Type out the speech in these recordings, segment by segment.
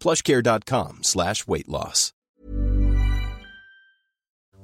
plushcare.com slash weight loss.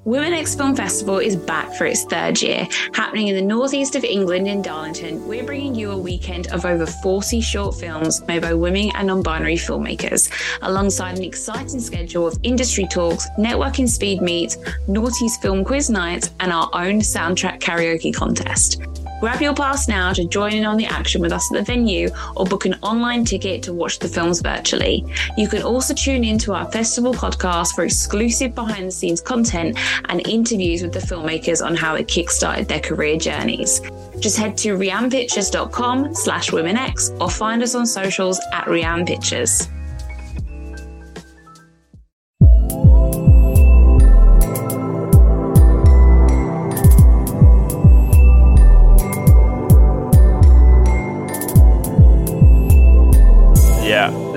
Women X Film Festival is back for its third year. Happening in the northeast of England in Darlington, we're bringing you a weekend of over 40 short films made by women and non binary filmmakers, alongside an exciting schedule of industry talks, networking speed meets, Naughty's film quiz nights, and our own soundtrack karaoke contest. Grab your pass now to join in on the action with us at the venue or book an online ticket to watch the films virtually. You can also tune in to our festival podcast for exclusive behind the scenes content and interviews with the filmmakers on how it kickstarted their career journeys. Just head to rianpictures.com slash womenx or find us on socials at Rianne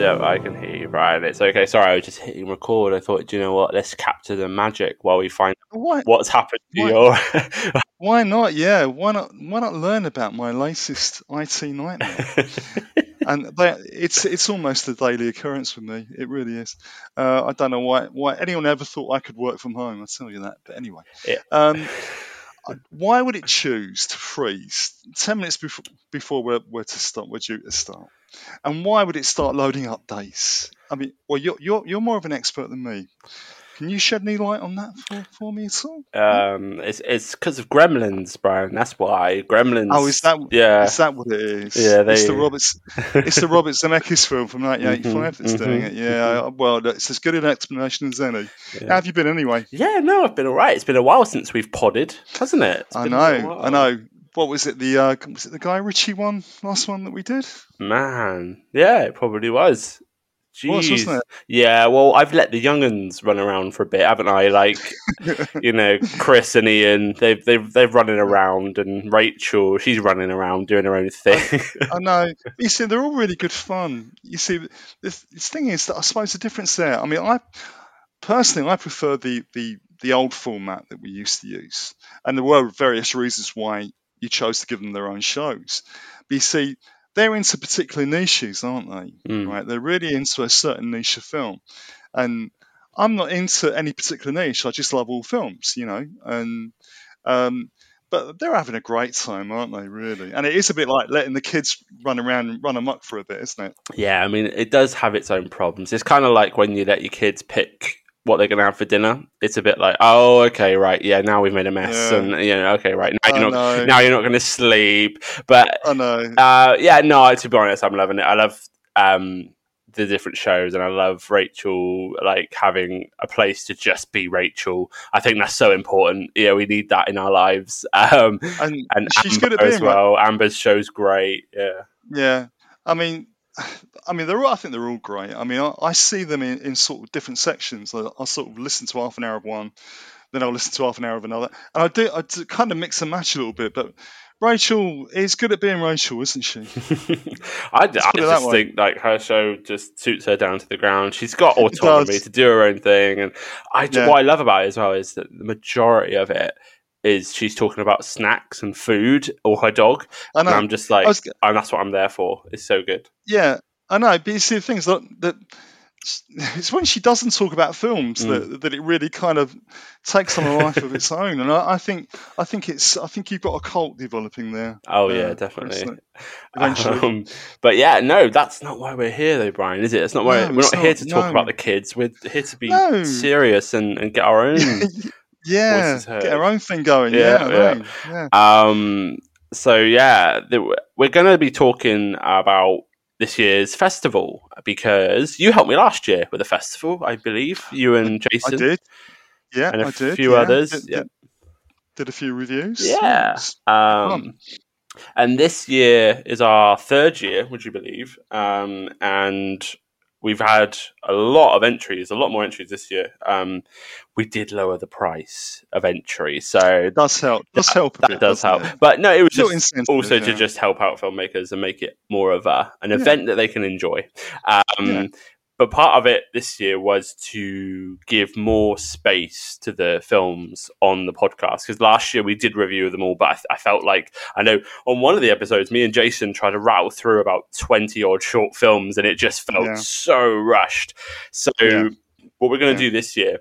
Yeah, I can hear you, Brian. It's okay. Sorry, I was just hitting record. I thought, do you know what? Let's capture the magic while we find Why, what's happened to Why- your. why not? Yeah, why not? Why not learn about my latest IT nightmare? and they, it's it's almost a daily occurrence for me. It really is. Uh, I don't know why why anyone ever thought I could work from home. I tell you that. But anyway, Yeah. um, why would it choose to freeze ten minutes before before we're, we're to start? We're due to start, and why would it start loading updates? I mean, well, you're you're you're more of an expert than me. Can you shed any light on that for, for me at all? um, it's it's because of Gremlins, Brian. That's why Gremlins. Oh, is that Yeah. Is that what it is? Yeah, it's the Roberts. it's the Robert Zemeckis film from 1985 Mhm, that's doing mhm, it. Yeah, well, it's as good an explanation as any. Yeah. How have you been anyway? Yeah, no, I've been all right. It's been a while since we've podded, hasn't it? It's I been a little know. I know. What was it? The uh, was it the Guy Ritchie one? Last one that we did. Man, yeah, it probably was. Jeez. Was, Yeah, well, I've let the younguns run around for a bit, haven't I? Like, you know, Chris and Ian, they've they've they're running around, and Rachel, she's running around doing her own thing. I know. You see, they're all really good fun. You see, the, the thing is that I suppose the difference there. I mean, I personally I prefer the the the old format that we used to use, and there were various reasons why you chose to give them their own shows. But you see, they're into particular niches, aren't they? Mm. Right? They're really into a certain niche of film, and I'm not into any particular niche. I just love all films, you know, and um, but they're having a great time, aren't they? Really, and it is a bit like letting the kids run around and run amok for a bit, isn't it? yeah, I mean, it does have its own problems. It's kind of like when you let your kids pick what they're going to have for dinner. It's a bit like, oh, okay, right, yeah, now we've made a mess, Yeah. and you know, okay, right, now I you're not know. now you're not going to sleep, but I know. Uh, yeah, no. To be honest, I'm loving it. I love um, the different shows, and I love Rachel like having a place to just be Rachel. I think that's so important. Yeah, we need that in our lives. Um, And, and she's Amber good at as being right. well. Amber's show's great. Yeah, Yeah, I mean, I mean, they're all, I think they're all great. I mean, I, I see them in, in sort of different sections. I, I'll sort of listen to half an hour of one, then I'll listen to half an hour of another, and I do I do kind of mix and match a little bit. But Rachel is good at being Rachel, isn't she? I, I just think like her show just suits her down to the ground. She's got autonomy to do her own thing, and I Yeah. what I love about it as well is that the majority of it is she's talking about snacks and food or her dog, and. I'm just like, was and that's what I'm there for. It's so good. Yeah, I know. But you see, the things that, that it's when she doesn't talk about films Mm. that, that it really kind of takes on a life of its own. And I, I think I think it's I think you've got a cult developing there. Oh uh, yeah, definitely. Eventually. Um, but yeah, no, that's not why we're here, though, Brian. Is it? It's not why No, we're it's not here to talk no. about the kids. We're here to be No. serious and, and get our own. Yeah, get her own thing going. Yeah, Yeah, yeah. Um, so yeah, the, we're going to be talking about this year's festival because you helped me last year with a festival, I believe. You and Jason. I did. Yeah, and a I did. few yeah. others. Did, yeah. did, did a few reviews. Yeah. Um, and this year is our third year, would you believe? Um, and we've had a lot of entries, a lot more entries this year. Um, we did lower the price of entry, so It does help. Does help that bit. does help. it? But no, it was just also to just help out filmmakers and make it more of a an event that they can enjoy. Um, Yeah. But part of it this year was to give more space to the films on the podcast because last year we did review them all, but I, th- I felt like I know on one of the episodes, me and Jason tried to rattle through about twenty odd short films, and it just felt Yeah. so rushed. So Yeah. what we're going to Yeah. do this year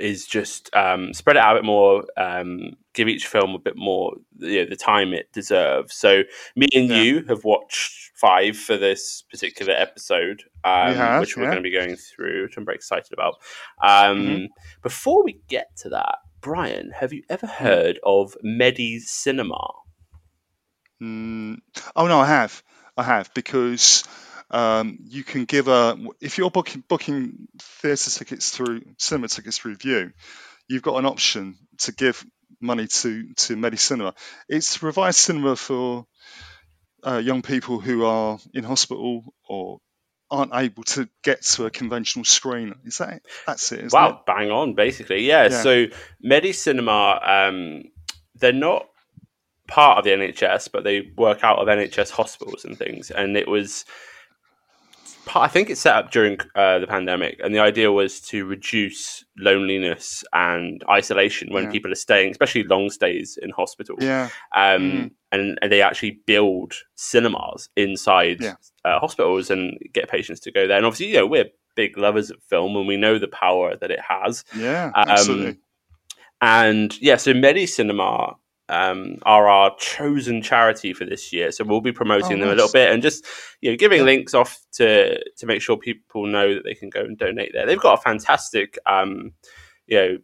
is just um, spread it out a bit more, um, give each film a bit more you know, the time it deserves. So me and you have watched five for this particular episode, um, have, which we're yeah. going to be going through, which I'm very excited about. Um, Mm-hmm. Before we get to that, Brian, have you ever Hmm. heard of MediCinema? Mm, oh no, I have. I have because um, you can give a if you're booking booking theatre tickets through cinema tickets through Vue, you've got an option to give money to to MediCinema. It's revised cinema for uh, young people who are in hospital or aren't able to get to a conventional screen. Is that it? That's it? Isn't Wow, it? bang on, basically. Yeah. Yeah. So MediCinema, um, they're not part of the NHS, but they work out of NHS hospitals and things. And it was, I think it's set up during uh, the pandemic, and the idea was to reduce loneliness and isolation when Yeah. people are staying, especially long stays in hospital. Yeah. Um, Mm. And, and they actually build cinemas inside Yeah. uh, hospitals and get patients to go there. And obviously, you know, we're big lovers of film and we know the power that it has. Yeah. Um, Absolutely. And yeah, so MediCinema um, are our chosen charity for this year. So we'll be promoting Oh, them a little bit and just you know giving Yeah. links off to to make sure people know that they can go and donate there. They've got a fantastic um, you know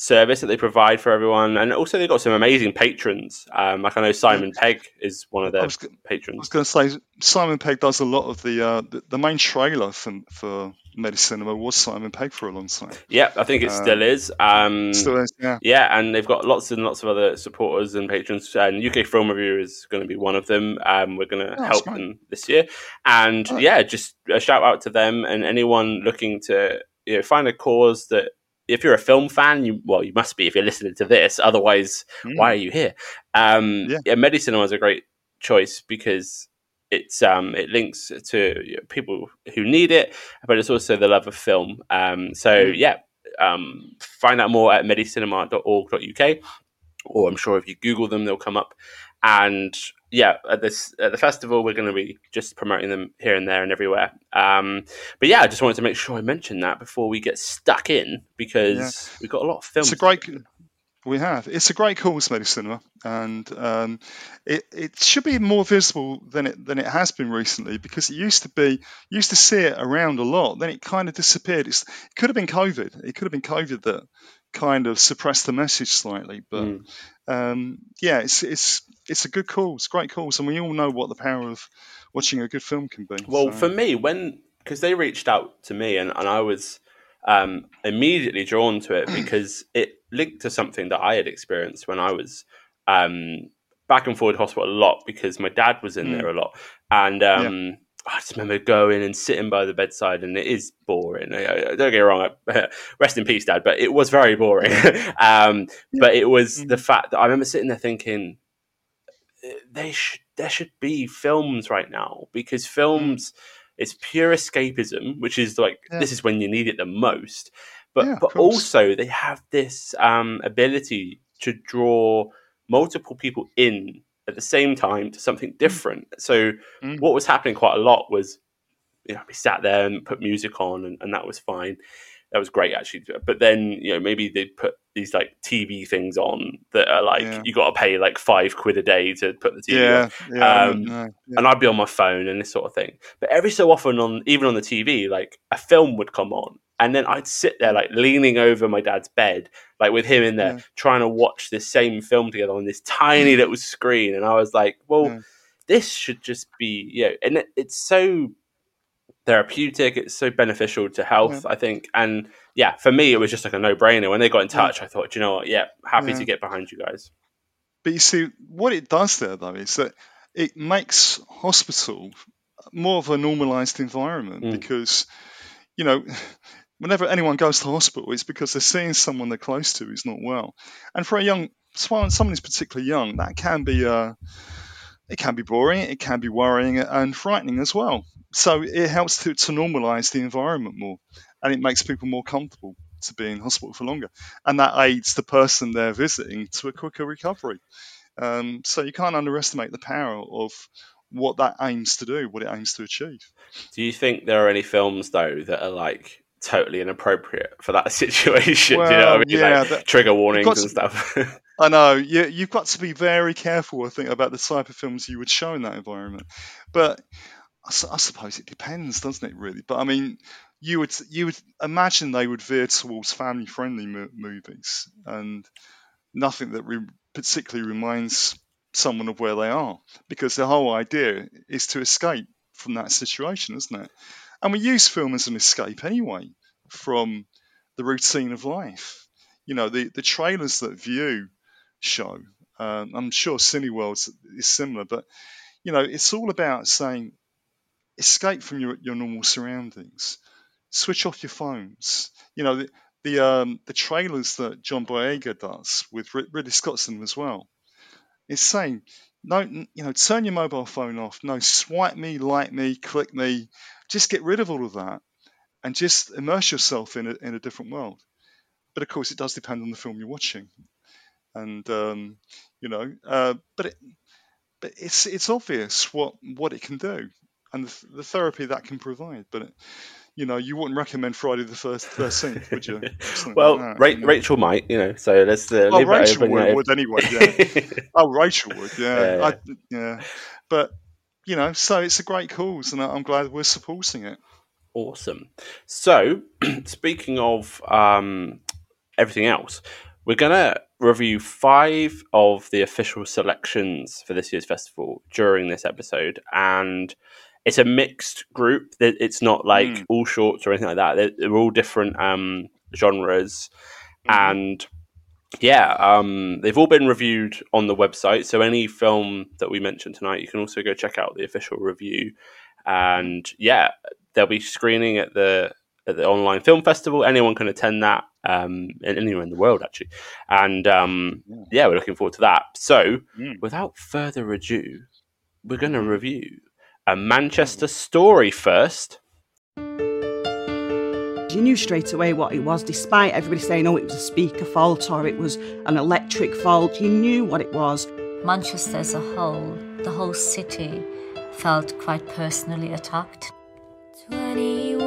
service that they provide for everyone, and also they've got some amazing patrons. Um, like I know Simon Pegg is one of I their was, g- I patrons. was going to say Simon Pegg does a lot of the uh, the, the main trailer for for Medicinema was Simon Pegg for a long time. Yeah, I think it Um, still is. Um, Still is, yeah. Yeah, and they've got lots and lots of other supporters and patrons. And UK Film Review is going to be one of them. Um, we're going to Oh, help them this year. And Oh. yeah, just a shout out to them and anyone looking to you know find a cause that. If you're a film fan, you well, you must be if you're listening to this. Otherwise, Mm. why are you here? Um, Yeah. yeah, Medicinema is a great choice because it's um, it links to people who need it, but it's also the love of film. Um, so Mm. yeah, um, find out more at medicinema.org.uk, or I'm sure if you Google them, they'll come up. And yeah, at this at the festival, we're going to be just promoting them here and there and everywhere. Um, but yeah, I just wanted to make sure I mentioned that before we get stuck in because we've got a lot of films. It's a great. We have. It's a great cause, cinema and um, it it should be more visible than it than it has been recently because it used to be used to see it around a lot. Then it kind of disappeared. It's, it could have been COVID. It could have been COVID that kind of suppressed the message slightly. But Mm. um, yeah, it's it's it's a good cause, great cause, and we all know what the power of watching a good film can be. Well, so- for me, when because they reached out to me and, and I was um, immediately drawn to it because it linked to something that I had experienced when I was um, back and forward hospital a lot because my dad was in Mm. there a lot, and um, I just remember going and sitting by the bedside, and it is boring. Don't get me wrong, rest in peace, Dad, but it was very boring. um, but it was Mm. the fact that I remember sitting there thinking they should there should be films right now because films it's pure escapism, which is like Yeah. this is when you need it the most. But Yeah, but also they have this um, ability to draw multiple people in at the same time to something different. So Mm. what was happening quite a lot was you know we sat there and put music on and, and that was fine. That was great actually. But then you know maybe they put these like TV things on that are like Yeah. you got to pay like five quid a day to put the TV on Yeah, yeah, Um, yeah. and I'd be on my phone and this sort of thing. But every so often, on even on the TV, like a film would come on, and then I'd sit there like leaning over my dad's bed, like with him in there, Yeah. trying to watch this same film together on this tiny mm. little screen. And I was like, well, Yeah. this should just be, you know, and it, it's so therapeutic. It's so beneficial to health, mm-hmm. I think. And yeah, for me, it was just like a no brainer. When they got in touch, I thought, you know what? Yeah, happy Yeah. to get behind you guys. But you see, what it does there, though, is that it makes hospital more of a normalized environment Mm. because, you know, whenever anyone goes to hospital, it's because they're seeing someone they're close to who's not well. And for a young, someone who's particularly young, that can be, uh, it can be boring, it can be worrying and frightening as well. So it helps to, to normalize the environment more and it makes people more comfortable to be in hospital for longer. And that aids the person they're visiting to a quicker recovery. Um, so you can't underestimate the power of what that aims to do, what it aims to achieve. Do you think there are any films though that are like totally inappropriate for that situation? Do you know what I mean? yeah, like that- trigger warnings and to- stuff. I know you, you've got to be very careful, I think, about the type of films you would show in that environment. But I, I suppose it depends, doesn't it? Really. But I mean, you would you would imagine they would veer towards family-friendly mo- movies and nothing that re- particularly reminds someone of where they are, because the whole idea is to escape from that situation, isn't it? And we use film as an escape anyway from the routine of life. You know, the, the trailers that Vue show, um, I'm sure Cineworld is similar, but you know, it's all about saying escape from your, your normal surroundings, switch off your phones. You know, the the, um, the trailers that John Boyega does with Rid- Ridley Scott's them as well. It's saying, no, you know, turn your mobile phone off. No, swipe me, like me, click me. Just get rid of all of that and just immerse yourself in a, in a different world. But of course, it does depend on the film you're watching, and um, you know, uh, but it, but it's it's obvious what what it can do and the, the therapy that can provide. But it, you know, you wouldn't recommend Friday the first Thirteenth, would you? Well, like Ra-. Rachel might, you know. So let's uh, leave it Rachel would, would anyway. Yeah. oh, Rachel would. Yeah. Yeah, yeah. I, yeah. But you know, so it's a great cause, and I- I'm glad we're supporting it. Awesome. So, speaking of um, everything else, we're going to review five of the official selections for this year's festival during this episode. And it's a mixed group. That It's not like Mm. all shorts or anything like that. They're, they're all different um, genres. And yeah, um, they've all been reviewed on the website. So any film that we mentioned tonight, you can also go check out the official review. And yeah, they'll be screening at the at the online film festival. Anyone can attend that, um, anywhere in the world actually. And um, yeah, we're looking forward to that. So, Mm. without further ado, we're going to review a Manchester story first. You knew straight away what it was, despite everybody saying, oh, it was a speaker fault or it was an electric fault. You knew what it was. Manchester as a whole, the whole city, felt quite personally attacked. you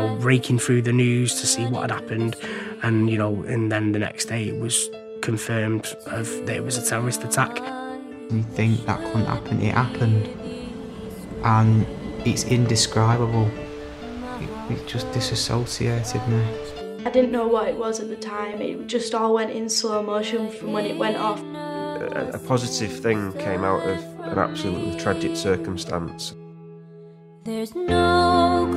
know, raking through the news to see what had happened, and you know, and then the next day it was confirmed of that it was a terrorist attack. You think that couldn't happen, it happened. And it's indescribable. It, it just disassociated me. I didn't know what it was at the time. It just all went in slow motion from when it went off. a, a positive thing came out of an absolutely tragic circumstance. There's no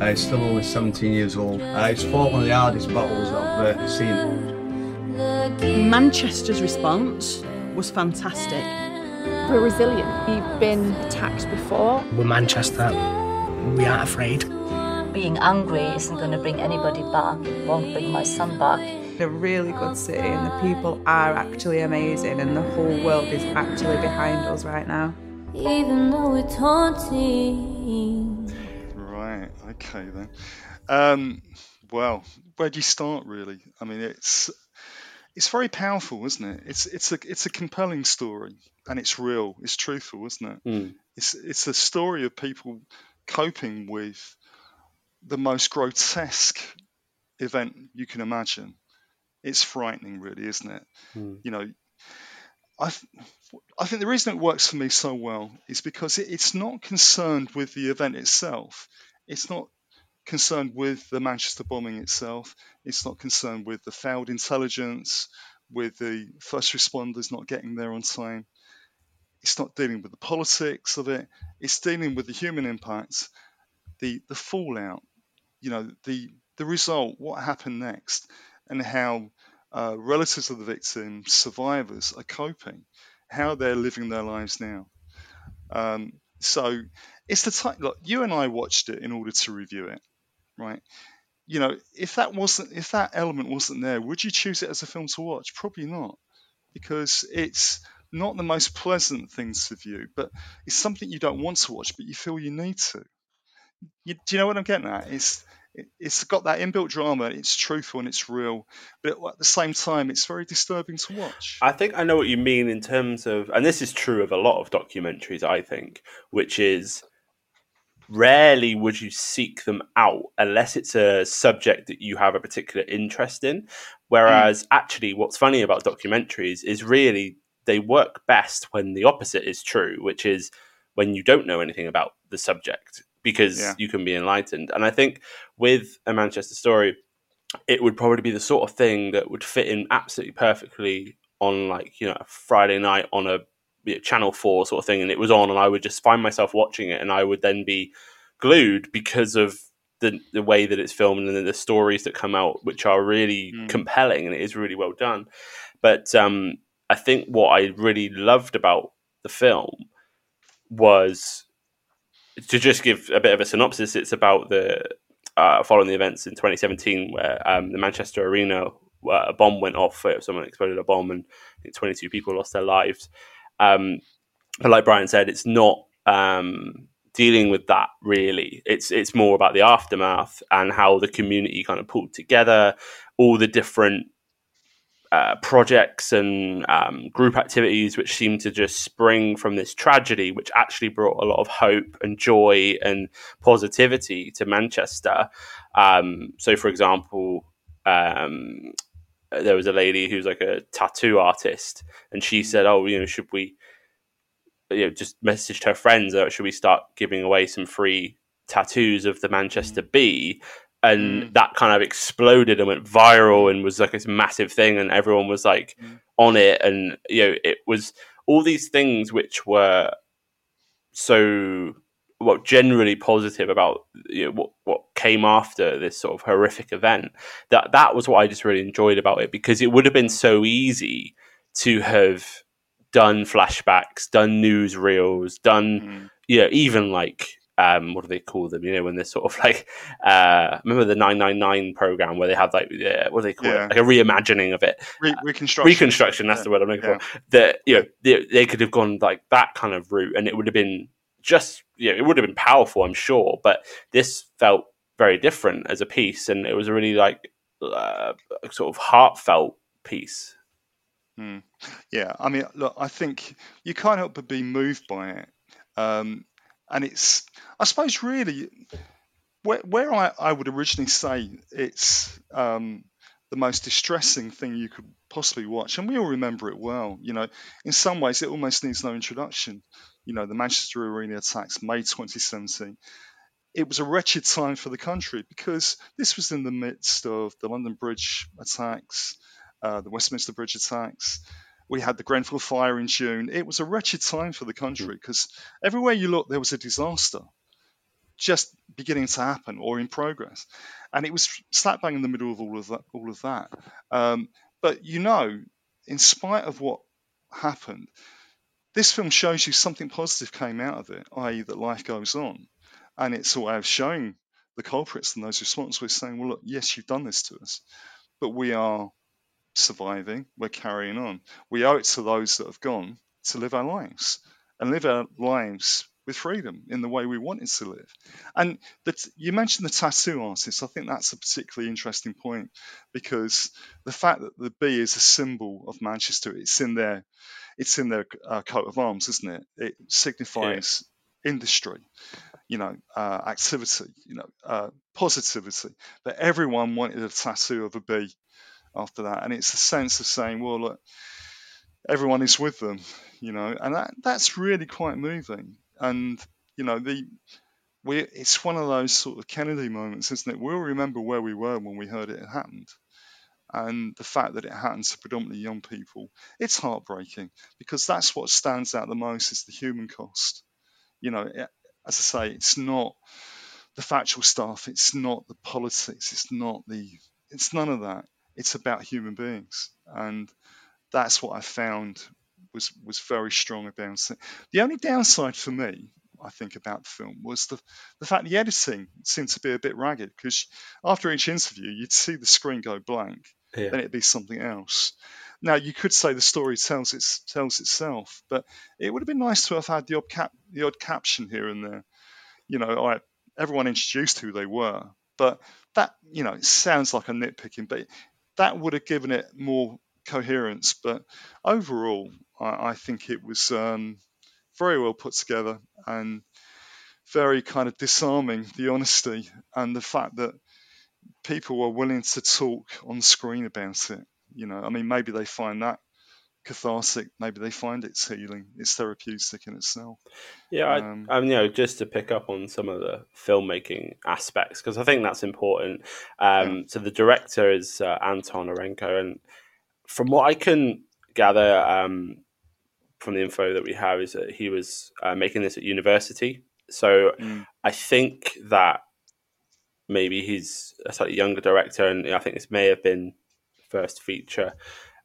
Uh, still only 17 years old. Uh, it's fought one of the hardest battles I've uh, seen. Manchester's response was fantastic. We're resilient. We've been attacked before. We're Manchester. We aren't afraid. Being angry isn't going to bring anybody back. It won't bring my son back. a really good city and the people are actually amazing and the whole world is actually behind us right now. Even though it's haunting. Right, okay then. Um, well, where do you start really? I mean it's it's very powerful, isn't it? It's it's a it's a compelling story and it's real, it's truthful, isn't it? Mm. It's it's a story of people coping with the most grotesque event you can imagine. It's frightening, really, isn't it? Mm. You know, I, th- I think the reason it works for me so well is because it, it's not concerned with the event itself. It's not concerned with the Manchester bombing itself. It's not concerned with the failed intelligence, with the first responders not getting there on time. It's not dealing with the politics of it. It's dealing with the human impact, the the fallout, you know, the the result, what happened next, and how uh, relatives of the victims, survivors, are coping, how they're living their lives now. Um, so it's the type. Look, you and I watched it in order to review it, right? You know, if that wasn't, if that element wasn't there, would you choose it as a film to watch? Probably not, because it's not the most pleasant thing to view, but it's something you don't want to watch, but you feel you need to. You, do you know what I'm getting at? It's it, it's got that inbuilt drama. It's truthful and it's real, but at the same time, it's very disturbing to watch. I think I know what you mean in terms of, and this is true of a lot of documentaries. I think, which is rarely would you seek them out unless it's a subject that you have a particular interest in. Whereas, mm. actually, what's funny about documentaries is really they work best when the opposite is true, which is when you don't know anything about the subject because yeah. you can be enlightened. And I think with a Manchester story, it would probably be the sort of thing that would fit in absolutely perfectly on like you know a Friday night on a you know, Channel Four sort of thing, and it was on, and I would just find myself watching it, and I would then be glued because of the the way that it's filmed and the stories that come out, which are really mm. compelling, and it is really well done. But um, I think what I really loved about the film was to just give a bit of a synopsis, it's about the uh, following the events in 2017 where um, the Manchester Arena uh, a bomb went off. Someone exploded a bomb, and 22 people lost their lives. Um, but like Brian said, it's not um, dealing with that really. It's it's more about the aftermath and how the community kind of pulled together, all the different uh, projects and um, group activities which seemed to just spring from this tragedy, which actually brought a lot of hope and joy and positivity to Manchester. Um, so, for example, um, there was a lady who's like a tattoo artist, and she mm. said, "Oh, you know, should we?" You know, just messaged her friends, or should we start giving away some free tattoos of the Manchester mm. Bee? And mm. that kind of exploded and went viral and was like this massive thing and everyone was like mm. on it and you know it was all these things which were so well generally positive about you know, what what came after this sort of horrific event that that was what I just really enjoyed about it because it would have been so easy to have done flashbacks done newsreels done mm. you know even like um, what do they call them? You know, when they're sort of like, uh, remember the 999 program where they have like, uh, what do they call yeah. it? Like a reimagining of it. Re- reconstruction. Reconstruction, that's yeah. the word I'm looking yeah. for. That, you know, they, they, could have gone like that kind of route and it would have been just, you know, it would have been powerful, I'm sure. But this felt very different as a piece and it was a really like, uh, sort of heartfelt piece. Hmm. Yeah, I mean, look, I think you can't help but be moved by it. Um, and it's I suppose really where, where I, I would originally say it's um, the most distressing thing you could possibly watch, and we all remember it well. You know, in some ways it almost needs no introduction. You know, the Manchester Arena attacks, May 2017. It was a wretched time for the country because this was in the midst of the London Bridge attacks, uh, the Westminster Bridge attacks, we had the Grenfell fire in June. It was a wretched time for the country because mm. everywhere you look, there was a disaster just beginning to happen or in progress. And it was slap bang in the middle of all of that. All of that. Um, but you know, in spite of what happened, this film shows you something positive came out of it, i.e., that life goes on. And it's a way of showing the culprits and those responsible saying, well, look, yes, you've done this to us, but we are surviving, we're carrying on. We owe it to those that have gone to live our lives and live our lives with freedom in the way we wanted to live. And that you mentioned the tattoo artist. I think that's a particularly interesting point because the fact that the bee is a symbol of Manchester, it's in their, it's in their uh, coat of arms, isn't it? It signifies yeah. industry, you know, uh, activity, you know, uh, positivity. But everyone wanted a tattoo of a bee after that, and it's the sense of saying, well, look, everyone is with them, you know, and that that's really quite moving and you know the we it's one of those sort of Kennedy moments, isn't it? We'll remember where we were when we heard it had happened. And the fact that it happened to predominantly young people, it's heartbreaking because that's what stands out the most is the human cost. You know, as I say, it's not the factual stuff, it's not the politics, it's not the, it's none of that. It's about human beings, and that's what I found was was very strong about it. The only downside for me, I think, about the film was the the fact the editing seemed to be a bit ragged because after each interview you'd see the screen go blank, yeah. then it'd be something else. Now you could say the story tells it tells itself, but it would have been nice to have had the odd cap the odd caption here and there. You know, I, everyone introduced who they were, but that you know it sounds like a nitpicking, but that would have given it more coherence. But overall, I, I think it was um, very well put together and very kind of disarming the honesty and the fact that people were willing to talk on screen about it. You know, I mean, maybe they find that cathartic. Maybe they find it's healing. It's therapeutic in itself. Yeah, um, I, I mean, you know, just to pick up on some of the filmmaking aspects because I think that's important. Um, yeah. So the director is uh, Anton Arenko, and from what I can gather um, from the info that we have, is that he was uh, making this at university. So mm. I think that maybe he's a slightly younger director, and I think this may have been first feature.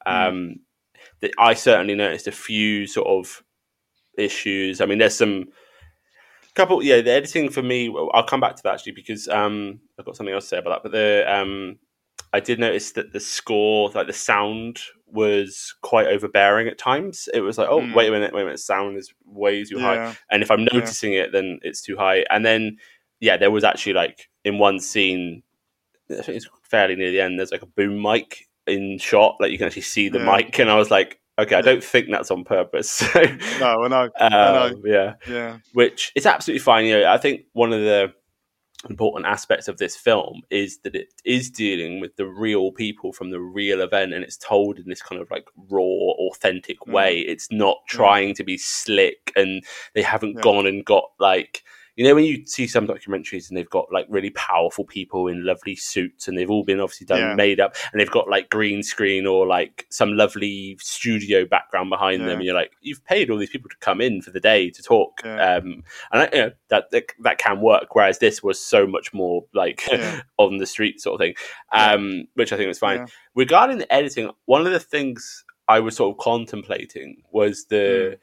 Mm. That I certainly noticed a few sort of issues. I mean, there's some couple, yeah. The editing for me, I'll come back to that actually because um, I've got something else to say about that. But the um, I did notice that the score, like the sound, was quite overbearing at times. It was like, oh, mm. wait a minute, wait a minute, sound is way too yeah. high. And if I'm noticing yeah. it, then it's too high. And then, yeah, there was actually like in one scene, I think it's fairly near the end. There's like a boom mic in shot, like you can actually see the yeah. mic, and I was like, okay, I don't think that's on purpose. no, I know. Um, I know. Yeah, yeah. Which is absolutely fine. You know, I think one of the important aspects of this film is that it is dealing with the real people from the real event and it's told in this kind of like raw authentic mm. way it's not trying to be slick and they haven't yeah. gone and got like you know when you see some documentaries and they've got like really powerful people in lovely suits and they've all been obviously done yeah. made up and they've got like green screen or like some lovely studio background behind yeah. them and you're like you've paid all these people to come in for the day to talk yeah. um and I, you know that, that, that can work whereas this was so much more like on the street sort of thing um which I think was fine regarding the editing one of the things I was sort of contemplating was the mm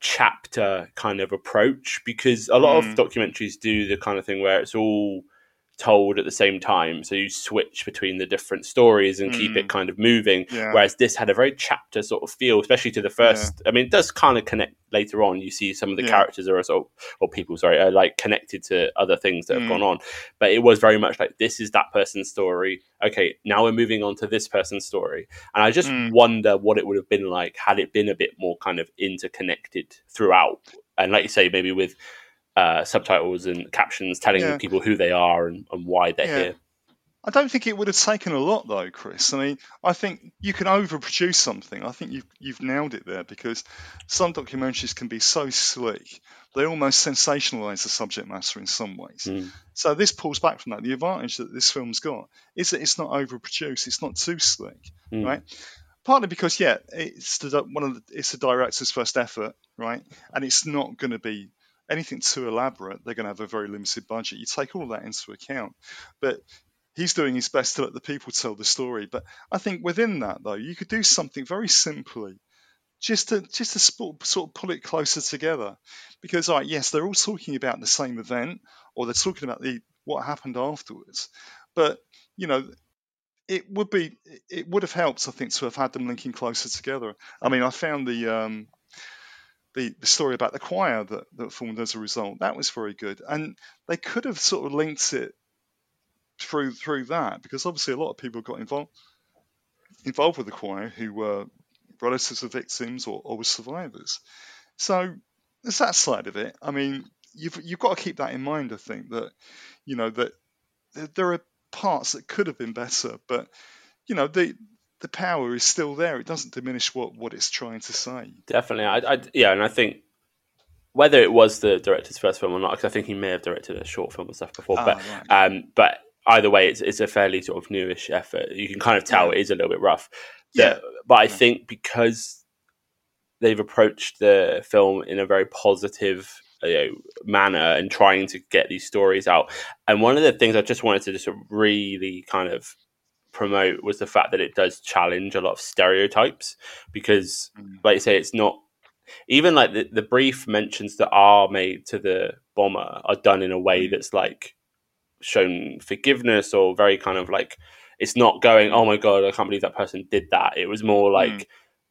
chapter kind of approach because a lot mm. of documentaries do the kind of thing where it's all told at the same time. So you switch between the different stories and mm. keep it mm. kind of moving. Yeah. Whereas this had a very chapter sort of feel, especially to the first. Yeah. I mean, it does kind of connect later on. You see some of the yeah. characters are sort of, or people, sorry, are like connected to other things that have mm. gone on. But it was very much like this is that person's story. Okay, now we're moving on to this person's story. And I just mm. wonder what it would have been like had it been a bit more kind of interconnected throughout. And like you say, maybe with uh, subtitles and captions telling yeah. people who they are and, and why they're yeah. here. I don't think it would have taken a lot though, Chris. I mean, I think you can overproduce something. I think you've you've nailed it there because some documentaries can be so slick they almost sensationalize the subject matter in some ways. Mm. So this pulls back from that. The advantage that this film's got is that it's not overproduced. It's not too slick, mm. right? Partly because yeah, it's the one of the, it's the director's first effort, right? And it's not going to be anything too elaborate, they're going to have a very limited budget. You take all that into account. But he's doing his best to let the people tell the story. But I think within that, though, you could do something very simply. Just to just to sort of pull it closer together, because right, yes, they're all talking about the same event, or they're talking about the what happened afterwards. But you know, it would be it would have helped, I think, to have had them linking closer together. I mean, I found the um, the, the story about the choir that, that formed as a result that was very good, and they could have sort of linked it through through that because obviously a lot of people got involved involved with the choir who were relatives of victims or, or were survivors. So there's that side of it. I mean, you've you've got to keep that in mind. I think that you know that there are parts that could have been better, but you know the the power is still there. It doesn't diminish what what it's trying to say. Definitely, I, I yeah, and I think whether it was the director's first film or not, because I think he may have directed a short film and stuff before, oh, but right. um, but either way, it's it's a fairly sort of newish effort. You can kind of tell yeah. it is a little bit rough. Yeah, but I yeah. think because they've approached the film in a very positive you know, manner and trying to get these stories out. And one of the things I just wanted to just really kind of promote was the fact that it does challenge a lot of stereotypes because, mm. like you say, it's not even like the, the brief mentions that are made to the bomber are done in a way mm. that's like shown forgiveness or very kind of like it's not going oh my god i can't believe that person did that it was more like mm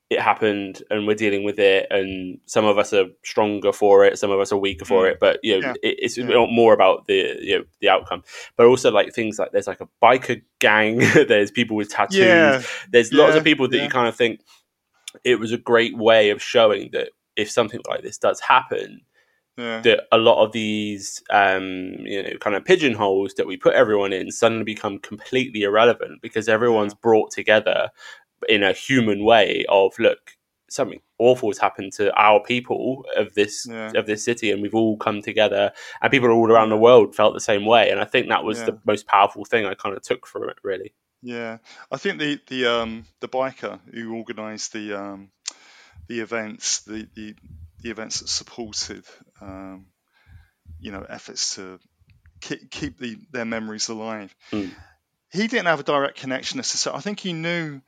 it happened and we're dealing with it and some of us are stronger for it some of us are weaker for mm. it but you know yeah. it, it's yeah. more about the you know the outcome but also like things like there's like a biker gang there's people with tattoos yeah. there's lots of people that you kind of think it was a great way of showing that if something like this does happen that a lot of these um, you know kind of pigeonholes that we put everyone in suddenly become completely irrelevant because everyone's brought together in a human way of look something awful has happened to our people of this yeah. of this city and we've all come together and people all around the world felt the same way and i think that was yeah. the most powerful thing i kind of took from it really yeah i think the the um the biker who organized the um the events the the, the events that supported um you know efforts to keep, keep the their memories alive mm. He didn't have a direct connection necessarily i think he knew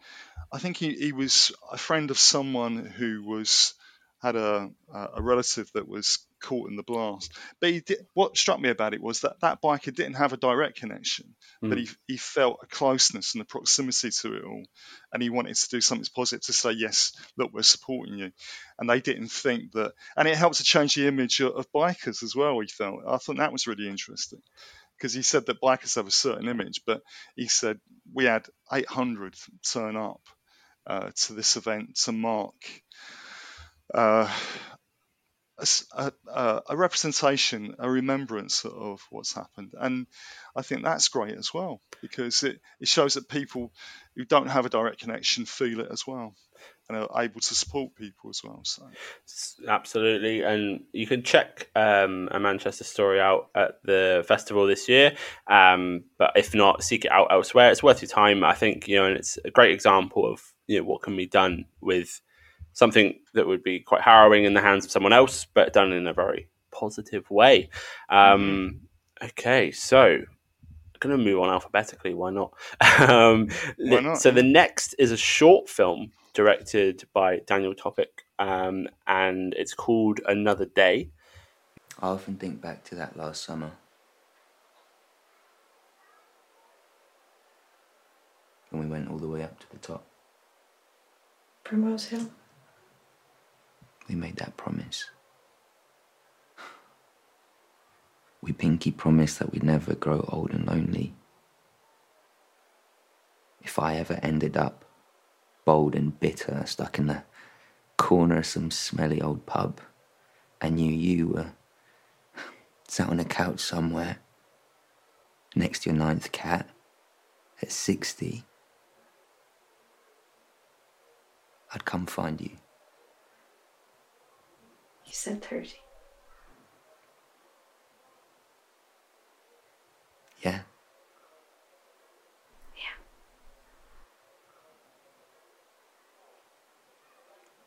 I think he, he was a friend of someone who was had a a relative that was caught in the blast. But he did, what struck me about it was that that biker didn't have a direct connection, mm. but he he felt a closeness and a proximity to it all, and he wanted to do something positive to say yes, look, we're supporting you, and they didn't think that, and it helped to change the image of, of bikers as well. He felt I thought that was really interesting because he said that bikers have a certain image, but he said we had 800 turn up uh, to this event to mark uh, a, a, a, representation, a remembrance of what's happened. And I think that's great as well because it, it shows that people who don't have a direct connection feel it as well and are able to support people as well. So absolutely, and you can check um, a Manchester story out at the festival this year. Um, but if not, seek it out elsewhere. It's worth your time, I think. You know, and it's a great example of you know what can be done with something that would be quite harrowing in the hands of someone else, but done in a very positive way. Um, mm-hmm. Okay, so going to move on alphabetically. Why not? um, why not? So the next is a short film directed by Daniel Topic, um, and it's called Another Day. I often think back to that last summer. When we went all the way up to the top. Primrose Hill. We made that promise. We pinky promised that we'd never grow old and lonely. If I ever ended up bold and bitter, stuck in the corner of some smelly old pub, I knew you were sat on a couch somewhere next to your ninth cat at 60. I'd come find you. You said 30. Yeah. Yeah.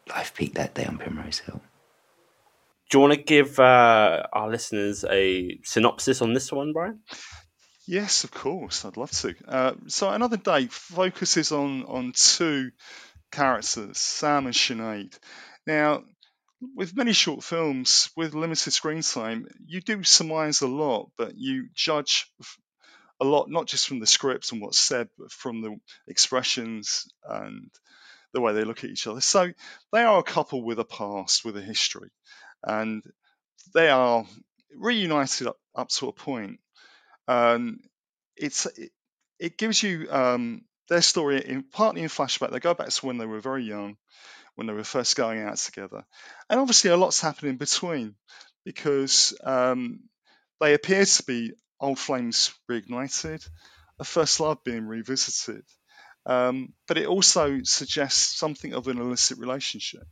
Life peaked that day on Primrose Hill. Do you want to give uh, our listeners a synopsis on this one, Brian? Yes, of course. I'd love to. Uh, so, Another Day focuses on on two characters, Sam and Sinead. Now, with many short films with limited screen time, you do surmise a lot, but you judge a lot, not just from the scripts and what's said, but from the expressions and the way they look at each other. So they are a couple with a past, with a history, and they are reunited up, up to a point. Um, it's it, it gives you um, their story in partly in flashback. They go back to when they were very young, when they were first going out together, and obviously a lot's happened in between because um, they appear to be old flames reignited, a first love being revisited. Um, but it also suggests something of an illicit relationship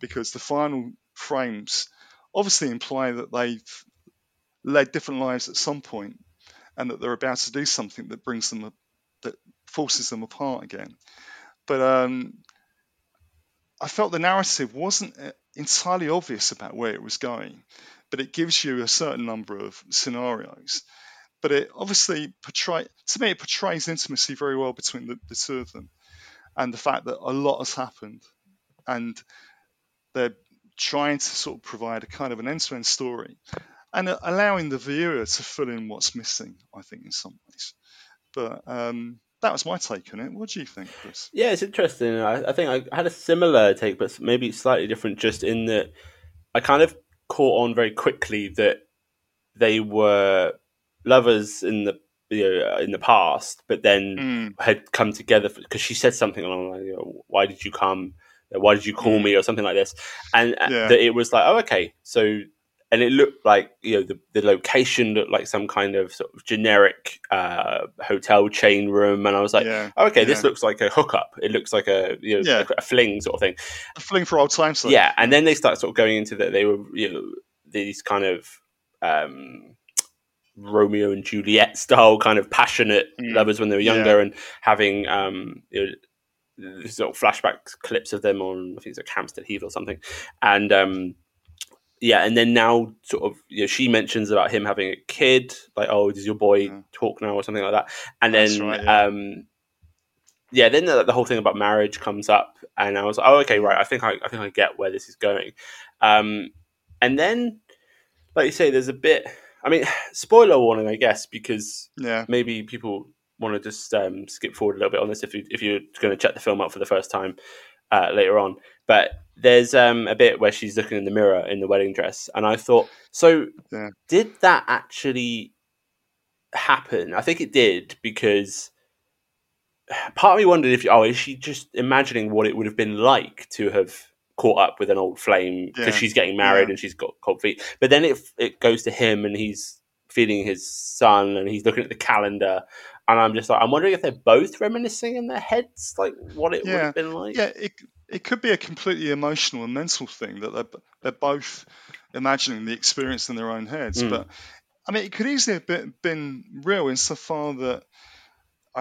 because the final frames obviously imply that they've led different lives at some point and that they're about to do something that brings them that forces them apart again. But um, I felt the narrative wasn't uh, entirely obvious about where it was going, but it gives you a certain number of scenarios. But it obviously portray to me it portrays intimacy very well between the, the two of them, and the fact that a lot has happened, and they're trying to sort of provide a kind of an end-to-end story, and allowing the viewer to fill in what's missing. I think in some ways, but um, that was my take on it. What do you think, Chris? Yeah, it's interesting. I, I, think I had a similar take, but maybe slightly different, just in that I kind of caught on very quickly that they were lovers in the you know, in the past, but then mm. had come together because she said something along like, you know, "Why did you come? Why did you call mm. me?" or something like this, and uh, yeah. that it was like, "Oh, okay." So and it looked like you know the, the location looked like some kind of sort of generic uh, hotel chain room, and I was like, yeah, okay, yeah. this looks like a hookup. It looks like a you know a, a, fling sort of thing, a fling for old times. Yeah, and then they start sort of going into that they were you know these kind of um, Romeo and Juliet style kind of passionate mm. lovers when they were younger, and having um, you know, sort of flashback clips of them on I think it's like Hampstead Heath or something, and um, yeah, and then now sort of you know, she mentions about him having a kid, like oh, does your boy yeah. talk now or something like that, and then right, yeah. um, yeah, then the, the, whole thing about marriage comes up, and I was like, oh, okay, right, I think I, I think I get where this is going, um, and then like you say, there's a bit. I mean, spoiler warning, I guess, because yeah. maybe people want to just um, skip forward a little bit on this if you if you're going to check the film out for the first time uh, later on. But there's um, a bit where she's looking in the mirror in the wedding dress, and I thought, so yeah. did that actually happen? I think it did because part of me wondered if, oh, is she just imagining what it would have been like to have caught up with an old flame because yeah. she's getting married yeah. and she's got cold feet? But then it it goes to him and he's feeding his son and he's looking at the calendar and I'm just like I'm wondering if they're both reminiscing in their heads like what it would have been like. Yeah, it it could be a completely emotional and mental thing that they're, they're both imagining the experience in their own heads. Mm. But I mean, it could easily have been, been real insofar that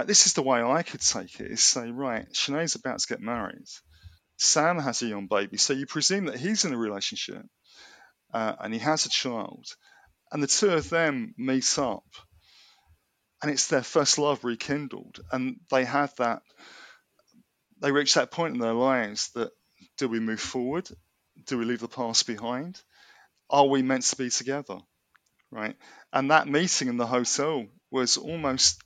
this is the way I could take it: is say, right, Sinead's about to get married. Sam has a young baby, so you presume that he's in a relationship uh, and he has a child, and the two of them meet up, and it's their first love rekindled, and they have that they reach that point in their lives that do we move forward? Do we leave the past behind? Are we meant to be together? Right? And that meeting in the hotel was almost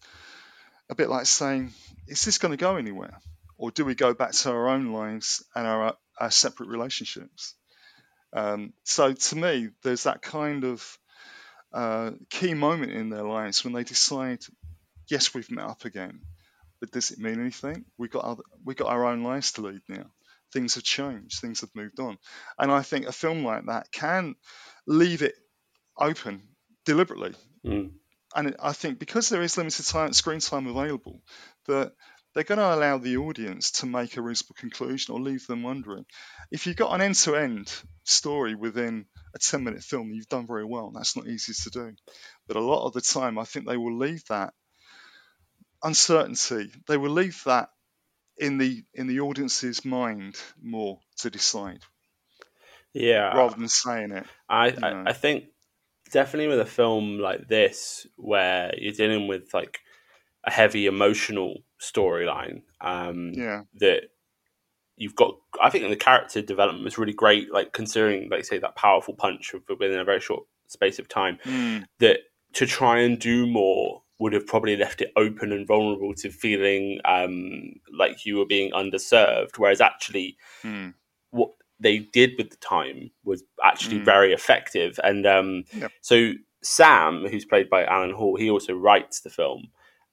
a bit like saying, is this going to go anywhere? Or do we go back to our own lives and our, our separate relationships? Um, so to me, there's that kind of uh, key moment in their lives when they decide, yes, we've met up again but does it mean anything? We got other, we got our own lives to lead now. Things have changed. Things have moved on, and I think a film like that can leave it open deliberately. Mm. And I think because there is limited time, screen time available, that they're going to allow the audience to make a reasonable conclusion or leave them wondering. If you've got an end-to-end story within a 10-minute film, you've done very well. That's not easy to do. But a lot of the time, I think they will leave that uncertainty. They will leave that in the in the audience's mind more to decide. Yeah, rather than saying it. I I, I, think definitely with a film like this, where you're dealing with like a heavy emotional storyline. Um, yeah, that you've got. I think the character development was really great. Like considering, like say, that powerful punch within a very short space of time. Mm. That to try and do more would have probably left it open and vulnerable to feeling um, like you were being underserved. Whereas actually, Hmm. what they did with the time was actually Mm. very effective. And um, Yep. so Sam, who's played by Alan Hall, he also writes the film.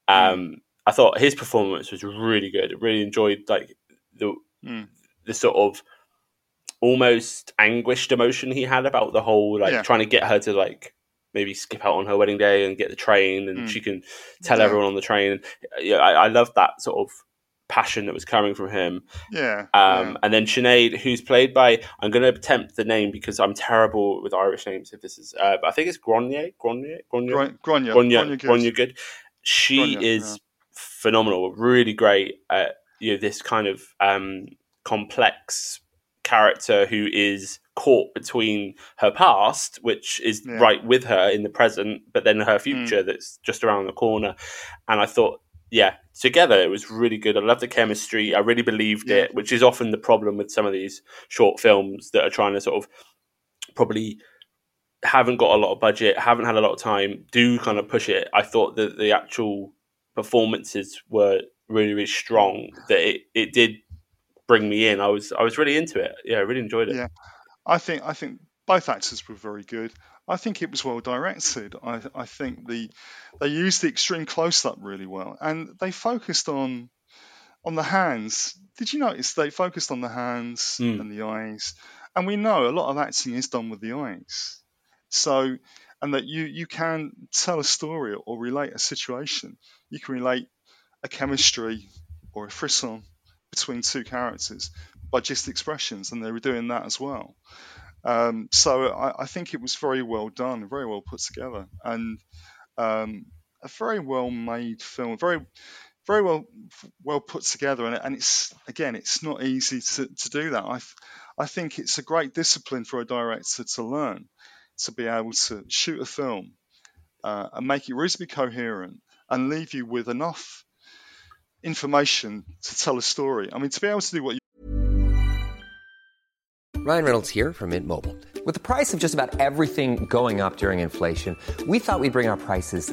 Um, I thought his performance was really good. Really enjoyed like the Mm. the sort of almost anguished emotion he had about the whole like Yeah. trying to get her to like maybe skip out on her wedding day and get the train and Mm. she can tell Yeah. everyone on the train. Yeah, I, I love that sort of passion that was coming from him. Yeah. Um, And then Sinead, who's played by, I'm going to attempt the name because I'm terrible with Irish names. If this is, uh, but I think it's Grenier, Grenier, Grenier, Gron- Grania. Grenier, Grania good. Good. She Grenier, is phenomenal, really great at you know this kind of um, complex character who is caught between her past, which is Yeah. right with her in the present, but then Hmm. her future that's just around the corner. And I thought, yeah, together it was really good. I love the chemistry. I really believed Yeah. it, which is often the problem with some of these short films that are trying to sort of probably haven't got a lot of budget, haven't had a lot of time, do kind of push it. I thought that the actual performances were really, really strong. That it, it did bring me in. I was I was really into it. Yeah, I really enjoyed it. Yeah, I think I think both actors were very good. I think it was well directed. I I think the they used the extreme close up really well, and they focused on on the hands. Did you notice they focused on the hands Mm. and the eyes? And we know a lot of acting is done with the eyes. So, and that you you can tell a story or relate a situation. You can relate a chemistry or a frisson between two characters by just expressions, and they were doing that as well. Um, so I, I think it was very well done, very well put together, and um, a very well made film, very very well well put together. And, and it's again, it's not easy to, to do that. I I think it's a great discipline for a director to learn to be able to shoot a film uh, and make it reasonably coherent and leave you with enough information to tell a story. I mean, to be able to do what you Ryan Reynolds here from Mint Mobile. With the price of just about everything going up during inflation, we thought we'd bring our prices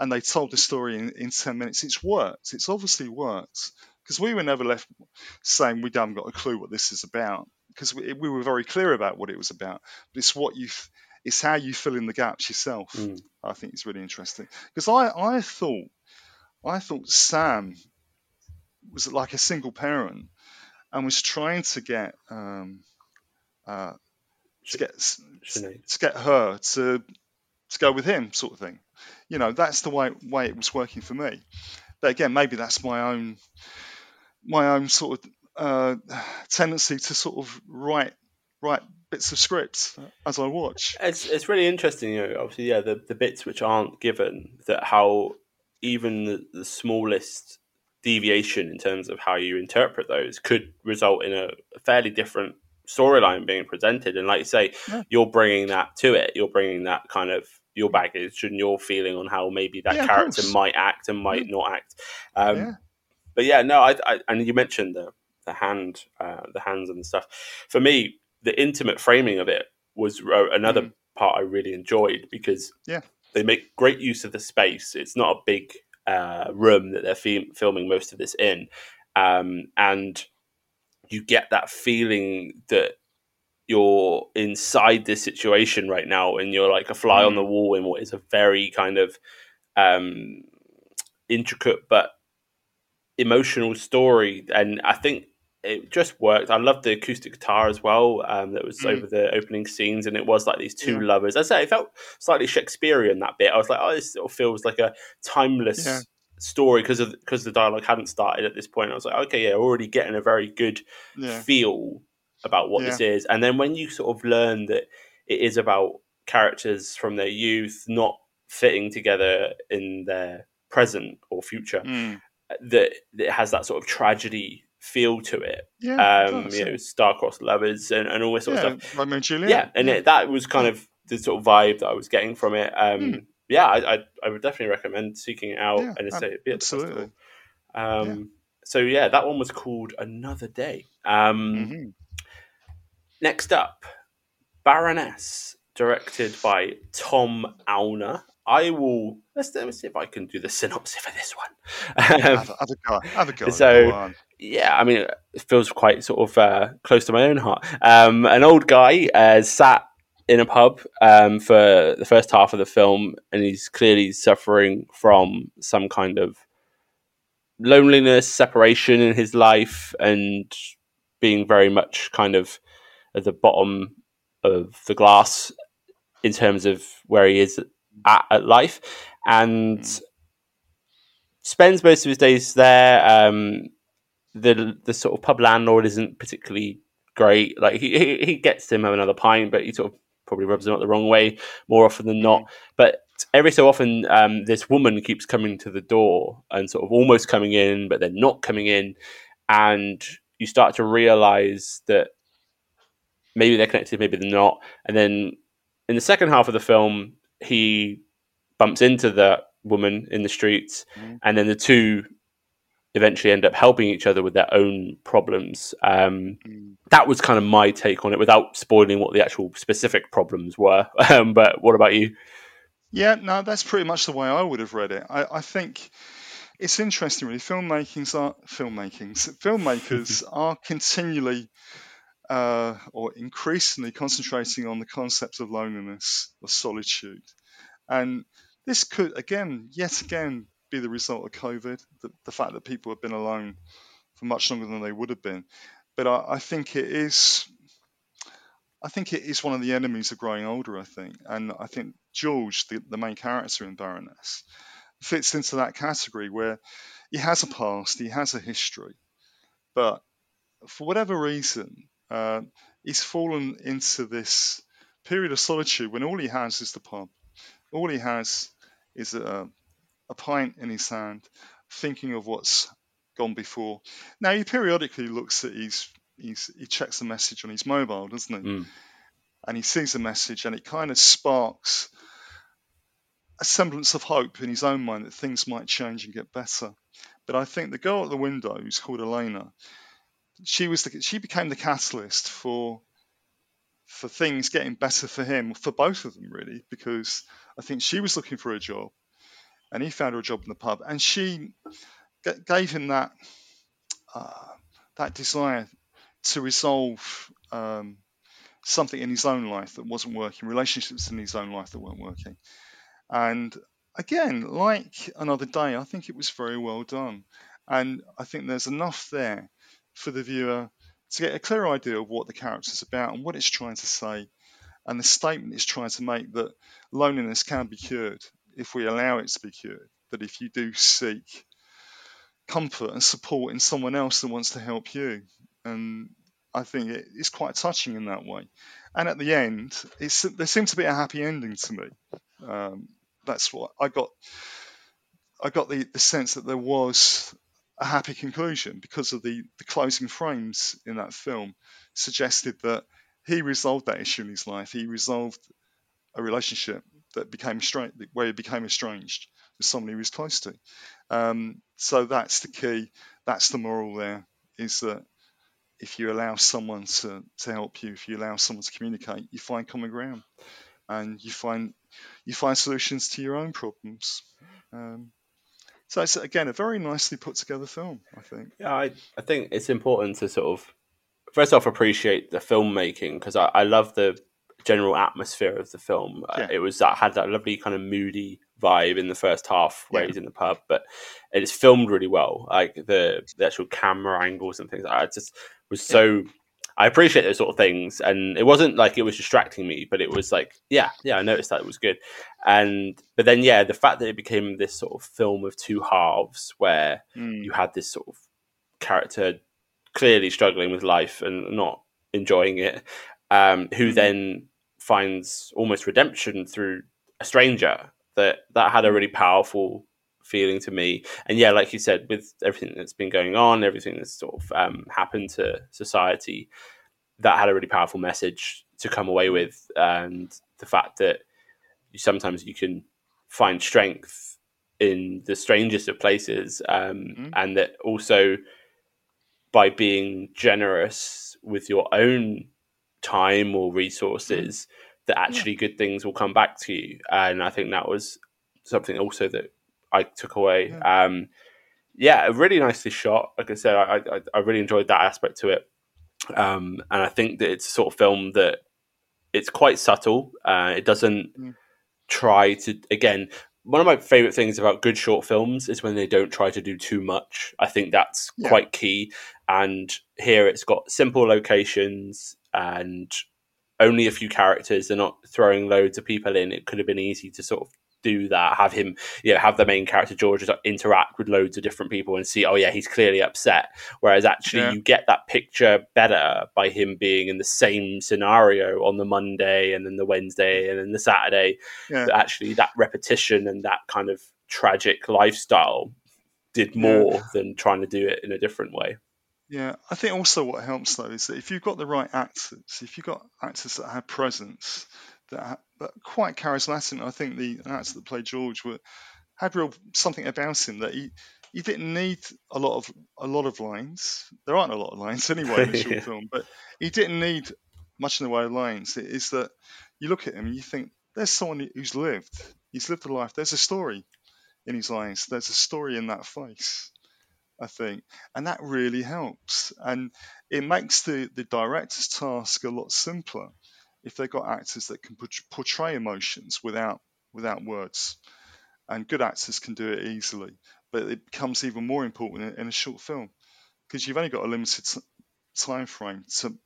and they told the story in, in 10 minutes. It's worked. It's obviously worked because we were never left saying we haven't got a clue what this is about because we, we were very clear about what it was about. But it's what you, it's how you fill in the gaps yourself. I think it's really interesting because I, I thought, I thought Sam was like a single parent and was trying to get, um, uh, to get Sinead. to get her to to go with him, sort of thing. You know, that's the way way it was working for me. But again, maybe that's my own my own sort of uh, tendency to sort of write write bits of scripts as I watch. It's it's really interesting, you know. Obviously, yeah, the, the bits which aren't given that how even the, the smallest deviation in terms of how you interpret those could result in a fairly different storyline being presented. And like you say, Yeah. you're bringing that to it. You're bringing that kind of your baggage and your feeling on how maybe that Yeah, character might act and might not act. Um, Yeah. But yeah, no, I, I and you mentioned the the hand, uh, the hands and stuff. For me, the intimate framing of it was uh, another part I really enjoyed because Yeah. they make great use of the space. It's not a big uh, room that they're fi- filming most of this in, um, and you get that feeling that you're inside this situation right now, and you're like a fly on the wall in what is a very kind of um, intricate but emotional story, and I think it just worked. I loved the acoustic guitar as well. Um, that was Mm. over the opening scenes, and it was like these two Yeah. lovers. I say it felt slightly Shakespearean that bit. I was like, oh, this sort of feels like a timeless Yeah. story because of because the dialogue hadn't started at this point. I was like, okay, yeah, already getting a very good Yeah. feel about what this is, and then when you sort of learn that it is about characters from their youth not fitting together in their present or future, Mm. that, it has that sort of tragedy feel to it. Yeah, um, you know, star-crossed lovers and, and all this sort Yeah, of stuff. Romeo and Juliet. Yeah, and It, that was kind of the sort of vibe that I was getting from it. Um, Hmm. Yeah, I, I, I would definitely recommend seeking it out Yeah, and it's ab- a bit absolutely. Um, So yeah, that one was called Another Day. Um, Mm-hmm. Next up, Baroness, directed by Tom Auner. I will let's, let me see if I can do the synopsis for this one. have, a- have a go. Have a go. Go So on. yeah, I mean, it feels quite sort of uh, close to my own heart. Um, an old guy uh, sat in a pub um, for the first half of the film, and he's clearly suffering from some kind of loneliness, separation in his life, and being very much kind of at the bottom of the glass in terms of where he is at, at life, and spends most of his days there. Um, the the sort of pub landlord isn't particularly great. Like he he, he gets him have another pint, but he sort of probably rubs him up the wrong way more often than not. But every so often, um, this woman keeps coming to the door and sort of almost coming in, but then not coming in, and you start to realize that maybe they're connected, maybe they're not. And then in the second half of the film, he bumps into the woman in the streets, and then the two eventually end up helping each other with their own problems. Um, That was kind of my take on it, without spoiling what the actual specific problems were. Um, but what about you? Yeah, no, that's pretty much the way I would have read it. I, I think it's interesting, really. Filmmakings are filmmakings. Filmmakers are continually uh, or increasingly concentrating on the concept of loneliness or solitude, and this could again, yet again, be the result of COVID. The, the fact that people have been alone for much longer than they would have been. But I, I think it is I think it is one of the enemies of growing older, I think. And I think George, the, the main character in Baroness, fits into that category where he has a past, he has a history, but for whatever reason, uh, he's fallen into this period of solitude when all he has is the pub. All he has is a, a pint in his hand, thinking of what's gone before. Now, he periodically looks at his he's, he checks a message on his mobile, doesn't he? And he sees a message, and it kind of sparks a semblance of hope in his own mind that things might change and get better. But I think the girl at the window, who's called Elena, she was the, she became the catalyst for for things getting better for him, for both of them really, because I think she was looking for a job, and he found her a job in the pub, and she g- gave him that uh, that desire to resolve um, something in his own life that wasn't working, relationships in his own life that weren't working. And again, like another day, I think it was very well done. And I think there's enough there for the viewer to get a clear idea of what the character is about and what it's trying to say, and the statement it's trying to make that loneliness can be cured if we allow it to be cured. That if you do seek comfort and support in someone else that wants to help you, and I think it, it's quite touching in that way. And at the end, it's, there seems to be a happy ending to me. Um, that's what I got. I got the, the sense that there was a happy conclusion because of the, the closing frames in that film suggested that he resolved that issue in his life. He resolved a relationship that became estranged, where he became estranged with someone he was close to. Um, so that's the key. That's the moral there. Is that if you allow someone to, to help you, if you allow someone to communicate, you find common ground, and you find you find solutions to your own problems. Um, so it's again a very nicely put together film, I think. Yeah, I, I think it's important to sort of first off appreciate the filmmaking because I, I love the general atmosphere of the film. Uh, Yeah. It was that had that lovely kind of moody vibe in the first half where yeah. he's in the pub, but it's filmed really well. Like the, the actual camera angles and things. I just was so. I appreciate those sort of things, and it wasn't like it was distracting me, but it was like, yeah, yeah, I noticed that it was good, and but then yeah, the fact that it became this sort of film of two halves, where mm. you had this sort of character clearly struggling with life and not enjoying it, um, who mm. then finds almost redemption through a stranger. That that had a really powerful feeling to me. And yeah, like you said, with everything that's been going on, everything that's sort of um, happened to society, that had a really powerful message to come away with, and the fact that you, sometimes you can find strength in the strangest of places, um, mm-hmm. and that also by being generous with your own time or resources mm-hmm. that actually yeah. good things will come back to you and i think that was something also that i took away yeah, um, yeah really nicely shot like i said I, I, I really enjoyed that aspect to it um, and i think that it's a sort of film that it's quite subtle uh, it doesn't mm. try to again one of my favorite things about good short films is when they don't try to do too much. I think that's yeah. quite key. And here it's got simple locations and only a few characters. They're not throwing loads of people in. It could have been easy to sort of do that, have him, you know, have the main character George interact with loads of different people and see, oh yeah, he's clearly upset. Whereas actually, yeah. you get that picture better by him being in the same scenario on the Monday and then the Wednesday and then the Saturday. Yeah. But actually, that repetition and that kind of tragic lifestyle did more yeah. than trying to do it in a different way. Yeah, I think also what helps though is that if you've got the right actors, if you've got actors that have presence, that, that quite charismatic. I think the actor that played George were, had real something about him that he he didn't need a lot of a lot of lines. There aren't a lot of lines anyway in the short film, but he didn't need much in the way of lines. It is that you look at him and you think there's someone who's lived. He's lived a life. There's a story in his eyes. There's a story in that face. I think, and that really helps, and it makes the the director's task a lot simpler if they've got actors that can portray emotions without without words, and good actors can do it easily. But it becomes even more important in, a short film because you've only got a limited time frame to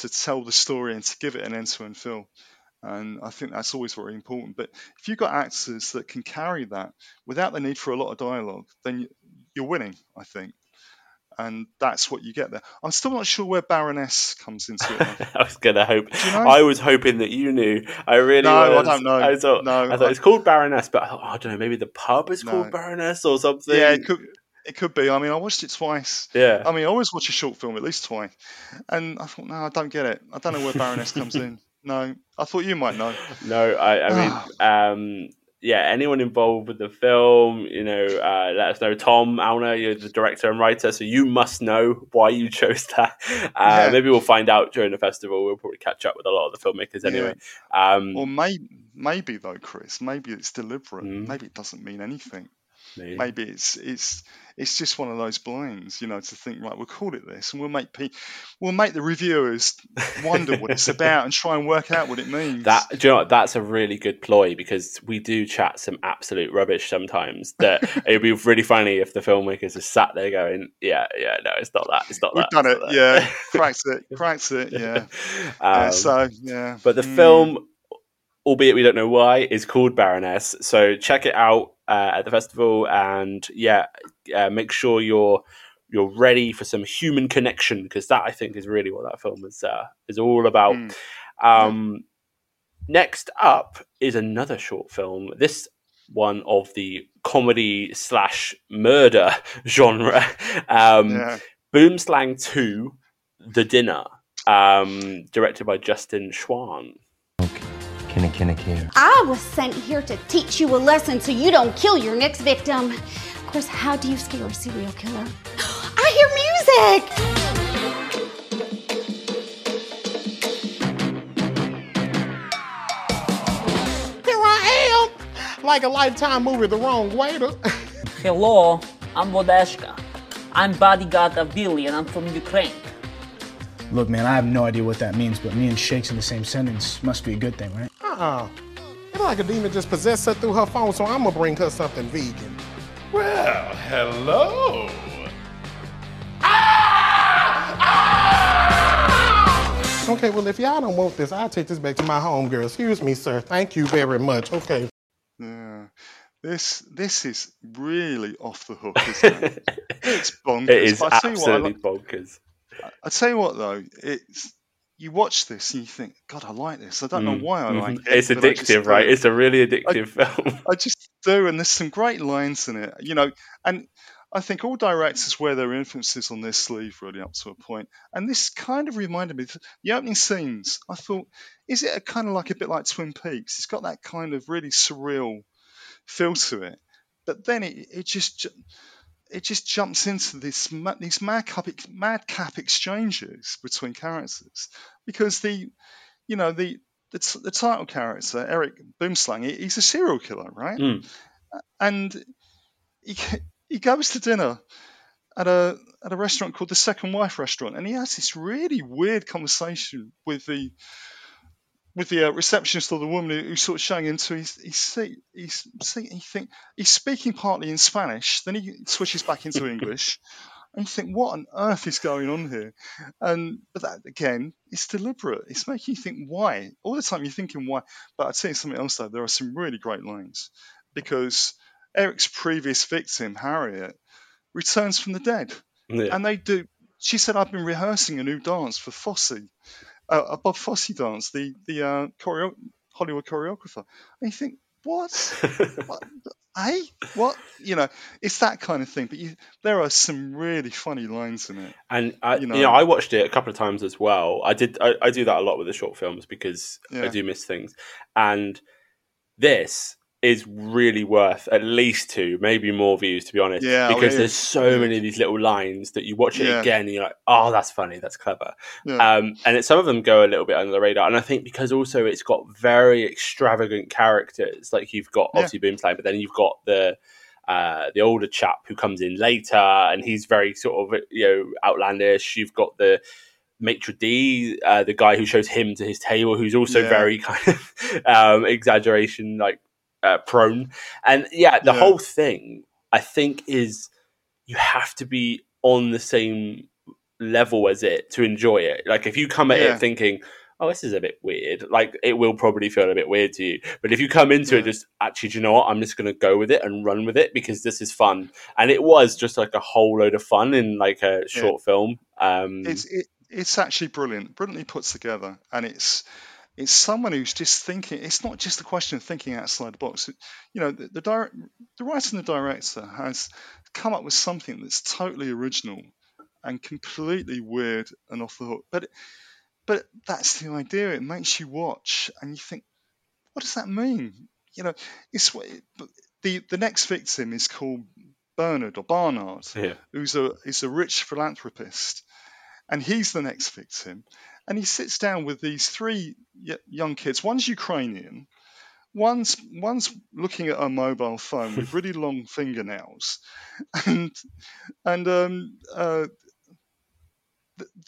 to tell the story and to give it an end-to-end feel. And I think that's always very important. But if you've got actors that can carry that without the need for a lot of dialogue, then you're winning, I think and that's what you get there. I'm still not sure where Baroness comes into it. I was gonna hope. You know? I was hoping that you knew. I really no, was. I don't know. I thought, no, I thought I... it's called Baroness, but I thought oh, I don't know. Maybe the pub is no. called Baroness or something. Yeah, it could. It could be. I mean, I watched it twice. Yeah. I mean, I always watch a short film at least twice, and I thought, no, I don't get it. I don't know where Baroness comes in. No, I thought you might know. No, I, I mean, um, yeah, anyone involved with the film, you know, uh, let us know. Tom Alner, you're the director and writer, so you must know why you chose that. Uh, yeah. Maybe we'll find out during the festival. We'll probably catch up with a lot of the filmmakers anyway. Yeah. Um, or maybe, maybe though, Chris, maybe it's deliberate. Mm. Maybe it doesn't mean anything. Maybe. maybe it's it's it's just one of those blinds, you know, to think right, we'll call it this, and we'll make pe- we'll make the reviewers wonder what it's about and try and work out what it means. That do you know what, that's a really good ploy because we do chat some absolute rubbish sometimes. That it'd be really funny if the filmmakers are sat there going, "Yeah, yeah, no, it's not that, it's not We've that." We've done it, yeah, cracked it, cracked it, yeah. Um, yeah. So yeah, but the mm. film albeit we don't know why, is called Baroness. So check it out uh, at the festival, and yeah, uh, make sure you're you're ready for some human connection because that I think is really what that film is uh, is all about. Mm. Um, next up is another short film. This one of the comedy slash murder genre. Um, yeah. Boomslang Two, The Dinner, um, directed by Justin Chwan. I was sent here to teach you a lesson so you don't kill your next victim. Of course, how do you scare a serial killer? I hear music! Here I am! Like a lifetime movie the wrong way to. Hello, I'm Vodeshka. I'm bodyguard of Billy and I'm from Ukraine. Look, man, I have no idea what that means, but me and Shake's in the same sentence must be a good thing, right? Uh-uh. It's like a demon just possessed her through her phone, so I'm gonna bring her something vegan. Well, hello. Okay, well, if y'all don't want this, I'll take this back to my home girl. Excuse me, sir. Thank you very much. Okay. Yeah. This this is really off the hook, isn't it? it's bonkers. It is but I tell you what, I absolutely like- bonkers. I tell you what though, it's you watch this and you think, God, I like this. I don't know Mm, why I like it. It's I addictive, right? It's a really addictive film. I just do, and there's some great lines in it, you know. And I think all directors wear their influences on their sleeve, really, up to a point. And this kind of reminded me, the opening scenes. I thought, is it a kind of like a bit like Twin Peaks? It's got that kind of really surreal feel to it, but then it it just ju- it just jumps into this these madcap madcap exchanges between characters because the you know the the, t- the title character Eric Boomslang he, he's a serial killer right Mm. and he he goes to dinner at a at a restaurant called the Second Wife Restaurant and he has this really weird conversation with the with the uh, receptionist or the woman who, who's sort of showing into his his seat. He's see- he think he's speaking partly in Spanish, then he switches back into English, and you think, what on earth is going on here? And but that again, it's deliberate. It's making you think why. All the time you're thinking why. But I'd say something else though. There are some really great lines because Eric's previous victim, Harriet, returns from the dead, Yeah. and they do. She said, "I've been rehearsing a new dance for Fosse." Uh, Bob Fosse dance, the the uh, choreo- Hollywood choreographer. And you think, what? what? Hey, what? You know, it's that kind of thing. But you, there are some really funny lines in it. And I, you You know, know. I watched it a couple of times as well. I did. I, I do that a lot with the short films because I do miss things. And this is really worth at least two, maybe more views, to be honest. Yeah, oh, because there's so many of these little lines that you watch it Yeah. again and you're like, oh, that's funny, that's clever. Yeah. Um, and it, some of them go a little bit under the radar. And I think because also it's got very extravagant characters, like you've got Yeah. obviously Boomslang, but then you've got the uh, the older chap who comes in later, and he's very sort of you know outlandish. You've got the maitre d, uh, the guy who shows him to his table, who's also Yeah. very kind of um, exaggeration like uh, prone. And yeah, the Yeah. whole thing I think is you have to be on the same level as it to enjoy it. Like if you come at Yeah. it thinking. Oh, this is a bit weird. Like it will probably feel a bit weird to you, but if you come into it just actually, do you know what? I'm just going to go with it and run with it because this is fun. And it was just like a whole load of fun in like a short film. Um, It's it, it's actually brilliant, brilliantly put together, and it's it's someone who's just thinking. It's not just a question of thinking outside the box. You know, the the, direct, the writer and the director has come up with something that's totally original and completely weird and off the hook. But but that's the idea. It makes you watch and you think, what does that mean? You know, it's what- the the next victim is called Bernard or Barnard, Yeah. who's a is a rich philanthropist, and he's the next victim. And he sits down with these three young kids. One's Ukrainian, one's one's looking at a mobile phone with really long fingernails, and and um, uh,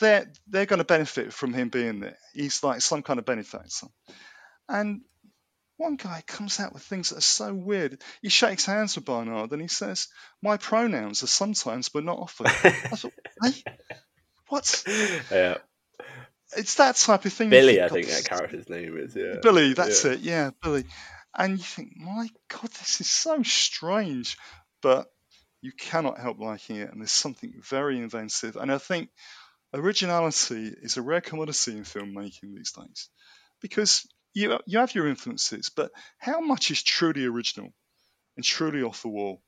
they're they're going to benefit from him being there. He's like some kind of benefactor, and one guy comes out with things that are so weird. He shakes hands with Barnard and he says, "My pronouns are sometimes, but not often." I thought, hey, what? yeah. It's that type of thing. Billy, I think that character's name is. Yeah. Billy, that's Yeah. it. Yeah, Billy. And you think, my God, this is so strange, but you cannot help liking it. And there's something very inventive. And I think originality is a rare commodity in filmmaking these days, because you you have your influences, but how much is truly original and truly off the wall?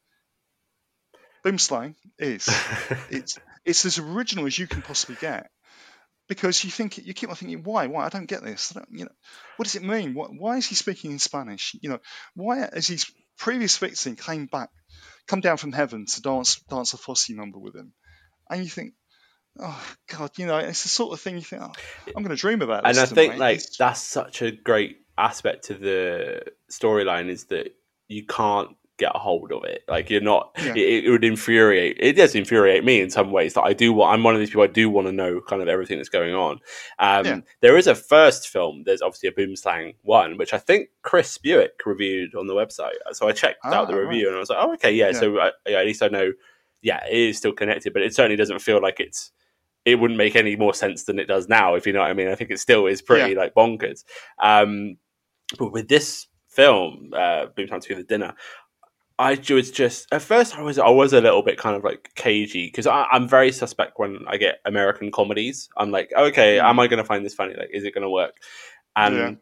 Boomslang is. it's it's as original as you can possibly get because you think you keep on thinking why? Why? I don't get this. I don't, you know what does it mean? Why, why is he speaking in Spanish? You know why has his previous victim came back come down from heaven to dance dance a Fosse number with him? And you think oh god you know it's the sort of thing you think oh, I'm going to dream about and I think tonight." like that's such a great aspect to the storyline is that you can't get a hold of it. Like you're not. Yeah. It, it would infuriate. It does infuriate me in some ways. That I do. want I'm one of these people. I do want to know kind of everything that's going on. Um, Yeah. There is a first film. There's obviously a Boomslang one, which I think Chris Buick reviewed on the website. So I checked out the Ah, review and I was like, oh, okay, yeah. Yeah. So I, yeah, at least I know. Yeah, it is still connected, but it certainly doesn't feel like it's. It wouldn't make any more sense than it does now, if you know what I mean. I think it still is pretty like bonkers. Um, but with this film, uh, Boomtown to the Dinner, I was just at first I was I was a little bit kind of like cagey because I'm very suspect when I get American comedies. I'm like, okay, mm. am I going to find this funny? Like, is it going to work? And Yeah.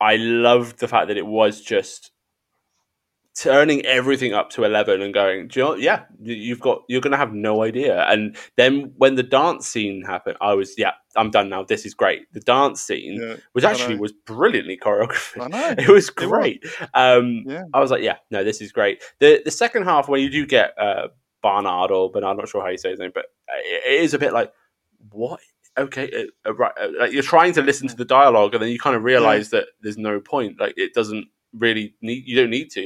I loved the fact that it was just turning everything up to 11 and going you know yeah you- you've got you're gonna have no idea. And then when the dance scene happened i was yeah i'm done now. This is great. The dance scene Yeah, was I actually was brilliantly choreographed. I know. it was It was. great. Um Yeah. i was like yeah no this is great. The the second half when you do get uh barnard or but i'm not sure how you say his name but it, it is a bit like what? Okay uh, uh, right uh, like you're trying to listen to the dialogue and then you kind of realize that there's no point. Like it doesn't really need you don't need to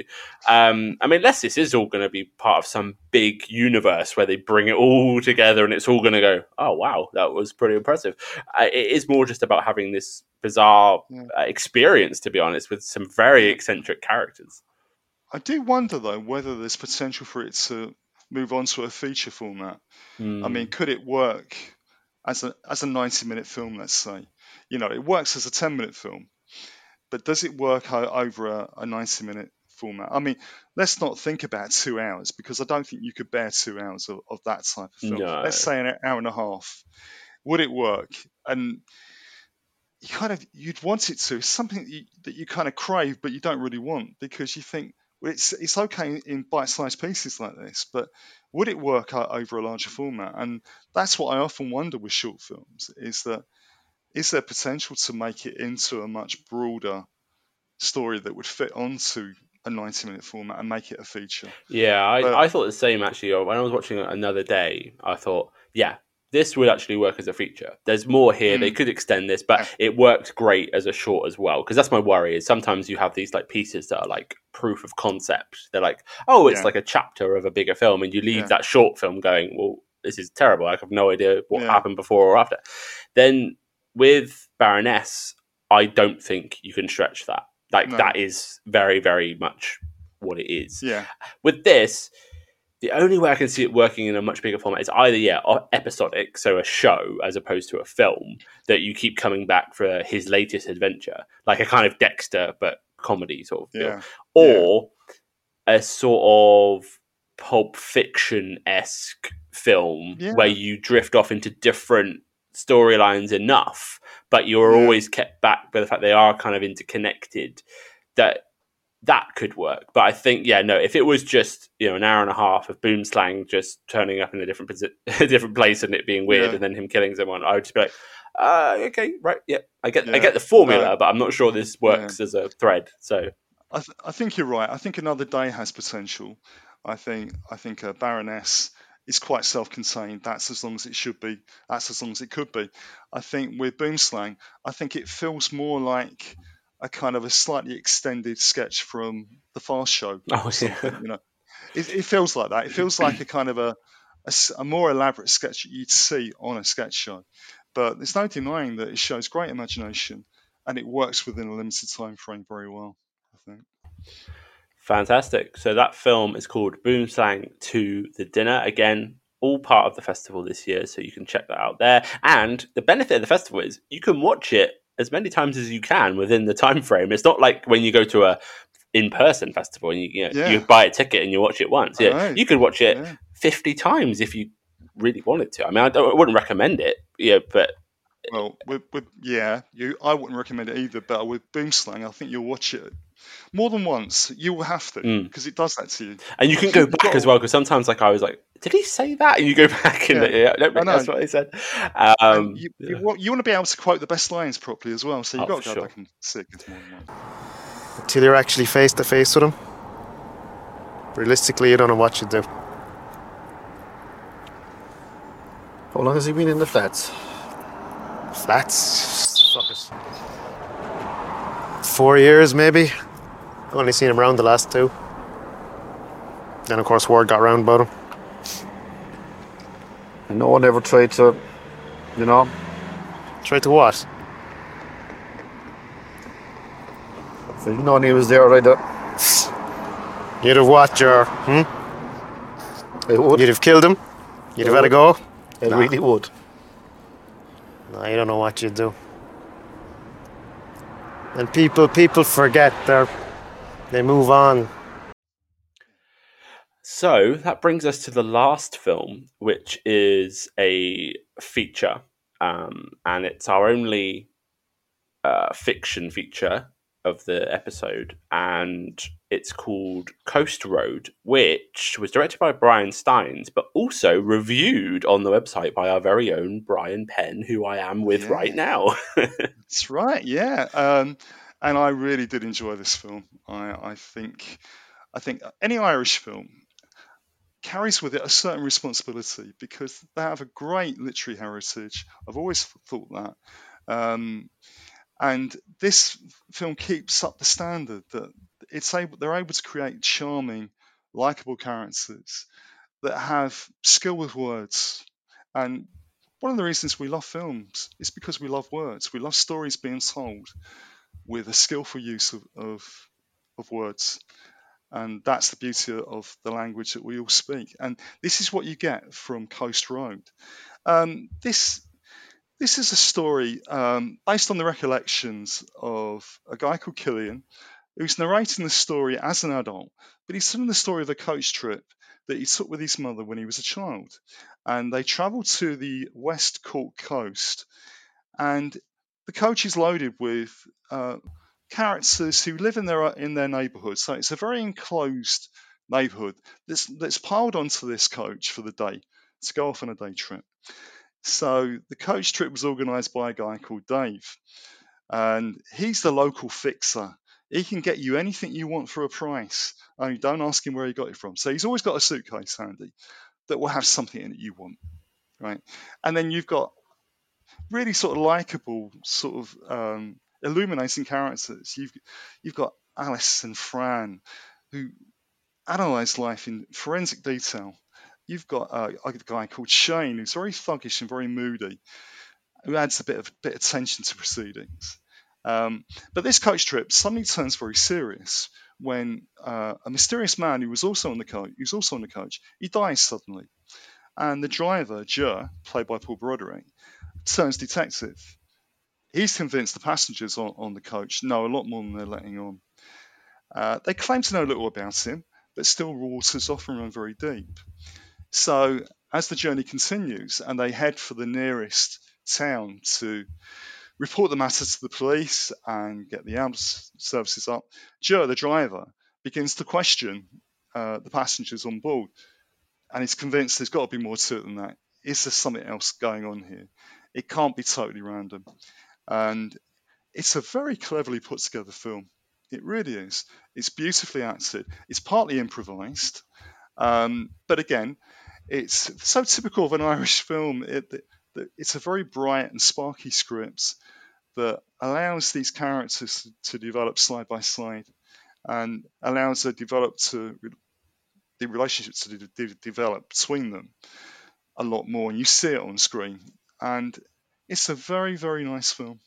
um i mean unless this is all going to be part of some big universe where they bring it all together and it's all going to go oh wow that was pretty impressive uh, it is more just about having this bizarre uh, experience to be honest with some very eccentric characters I do wonder though whether there's potential for it to move on to a feature format. I Hmm. mean, could it work as a as a 90 minute film? Let's say, you know, it works as a 10 minute film, but does it work over a, a 90 minute format? I mean, let's not think about two hours because I don't think you could bear two hours of, of that type of film. No. Let's say an hour and a half. Would it work? And you kind of you'd want it to. It's something that you, that you kind of crave, but you don't really want because you think well, it's it's okay in bite-sized pieces like this, but would it work over a larger format? And that's what I often wonder with short films: is that is there potential to make it into a much broader story that would fit onto a 90-minute format and make it a feature? Yeah, I, But- I thought the same actually. When I was watching another day, I thought, yeah, this would actually work as a feature. There's more here. They Mm. could extend this, but it worked great as a short as well. Because that's my worry is sometimes you have these like pieces that are like proof of concept. They're like, oh, it's Yeah. like a chapter of a bigger film, and you leave Yeah. that short film going, well, this is terrible. I have no idea what Yeah. happened before or after. Then with Baroness, I don't think you can stretch that. Like No. that is very, very much what it is Yeah, with this, the only way I can see it working in a much bigger format is either yeah, episodic, so a show as opposed to a film that you keep coming back for his latest adventure, like a kind of Dexter but comedy sort of feel, Yeah. or a sort of Pulp Fiction esque film Yeah. where you drift off into different storylines enough, but you're Yeah. always kept back by the fact they are kind of interconnected. That that could work. But I think, yeah, no, if it was just you know an hour and a half of Boomslang just turning up in a different a different place and it being weird, Yeah. and then him killing someone, I would just be like, uh, okay, right, yeah, I get, I get the formula, but I'm not sure this works as a thread. So I, th- I think you're right. I think another day has potential. I think I think a Baroness is quite self-contained. That's as long as it should be. That's as long as it could be. I think with Boomslang, I think it feels more like a kind of a slightly extended sketch from the Fast Show. Oh, something, you know, it, it feels like that. It feels like a kind of a a more elaborate sketch that you'd see on a sketch show. But there's no denying that it shows great imagination and it works within a limited time frame very well. I think. Fantastic. So that film is called Boomslang Two the Dinner. Again, all part of the festival this year, so you can check that out there. And the benefit of the festival is you can watch it as many times as you can within the time frame. It's not like when you go to a in-person festival and you you, know, Yeah. you buy a ticket and you watch it once. Yeah, know. you could watch it Yeah. fifty times if you really wanted to. I mean, I, don't, I wouldn't recommend it. Yeah, but Well, with, with yeah, you I wouldn't recommend it either. But with Boomslang, I think you'll watch it more than once. You will have to Mm. because it does that to you. and you can go back got- as well because sometimes, like, I was like, "Did he say that?" And you go back and Yeah. yeah, no, I know. that's what he said. Um, you, you, wa- you want to be able to quote the best lines properly as well. So you've Oh, got to go sure. back and see it more than once. Until you're actually face to face with him. Realistically, you don't know what you do. How long has he been in the flats? Flats? Fuck it. Four years, maybe. I've only seen him around the last two. Then, of course, word got round about him. And no one ever tried to, you know, Tried to what? if they'd known he was there, I'd have, You'd have what, Ger? Hmm? I would. You'd have killed him? You'd have I had a go? I Nah. really would. No, you don't know what you'd do. And people, people forget. They they move on. So that brings us to the last film, which is a feature, um, and it's our only uh, fiction feature of the episode, and it's called Coast Road, which was directed by Brian Steins, but also reviewed on the website by our very own Brian Penn, who I am with right now. That's right, yeah. Um, and I really did enjoy this film. I, I think, I think any Irish film carries with it a certain responsibility because they have a great literary heritage. I've always thought that. Um, and this film keeps up the standard that it's able they're able to create charming, likable characters that have skill with words. And one of the reasons we love films is because we love words. We love stories being told with a skillful use of, of, of words. And that's the beauty of the language that we all speak. And this is what you get from Coast Road. Um, this this is a story um, based on the recollections of a guy called Killian, who's narrating the story as an adult, but he's telling the story of a coach trip that he took with his mother when he was a child. And they travelled to the West Cork coast, and the coach is loaded with uh, characters who live in their in their neighbourhood. So it's a very enclosed neighbourhood that's that's piled onto this coach for the day to go off on a day trip. So the coach trip was organised by a guy called Dave, and he's the local fixer. He can get you anything you want for a price. Only don't ask him where he got it from. So he's always got a suitcase handy that will have something in it you want, right? And then you've got really sort of likable, sort of um, illuminating characters. You've you've got Alice and Fran, who analyse life in forensic detail. You've got uh, a guy called Shane, who's very thuggish and very moody, who adds a bit of bit of tension to proceedings. Um, but this coach trip suddenly turns very serious when uh, a mysterious man who was also on the coach, who's also on the coach, he dies suddenly, and the driver, Jer, played by Paul Broderick, turns detective. He's convinced the passengers on, on the coach know a lot more than they're letting on. Uh, they claim to know little about him, but still waters often run very deep. So as the journey continues and they head for the nearest town to report the matter to the police and get the ambulance services up, Joe, the driver, begins to question uh, the passengers on board and he's convinced there's got to be more to it than that. Is there something else going on here? It can't be totally random. And it's a very cleverly put together film. It really is. It's beautifully acted. It's partly improvised. Um, but again, it's so typical of an Irish film. It, it, it's a very bright and sparky script that allows these characters to develop side by side and allows the develop to the relationships to de- de- develop between them a lot more, and you see it on screen. And it's a very very nice film,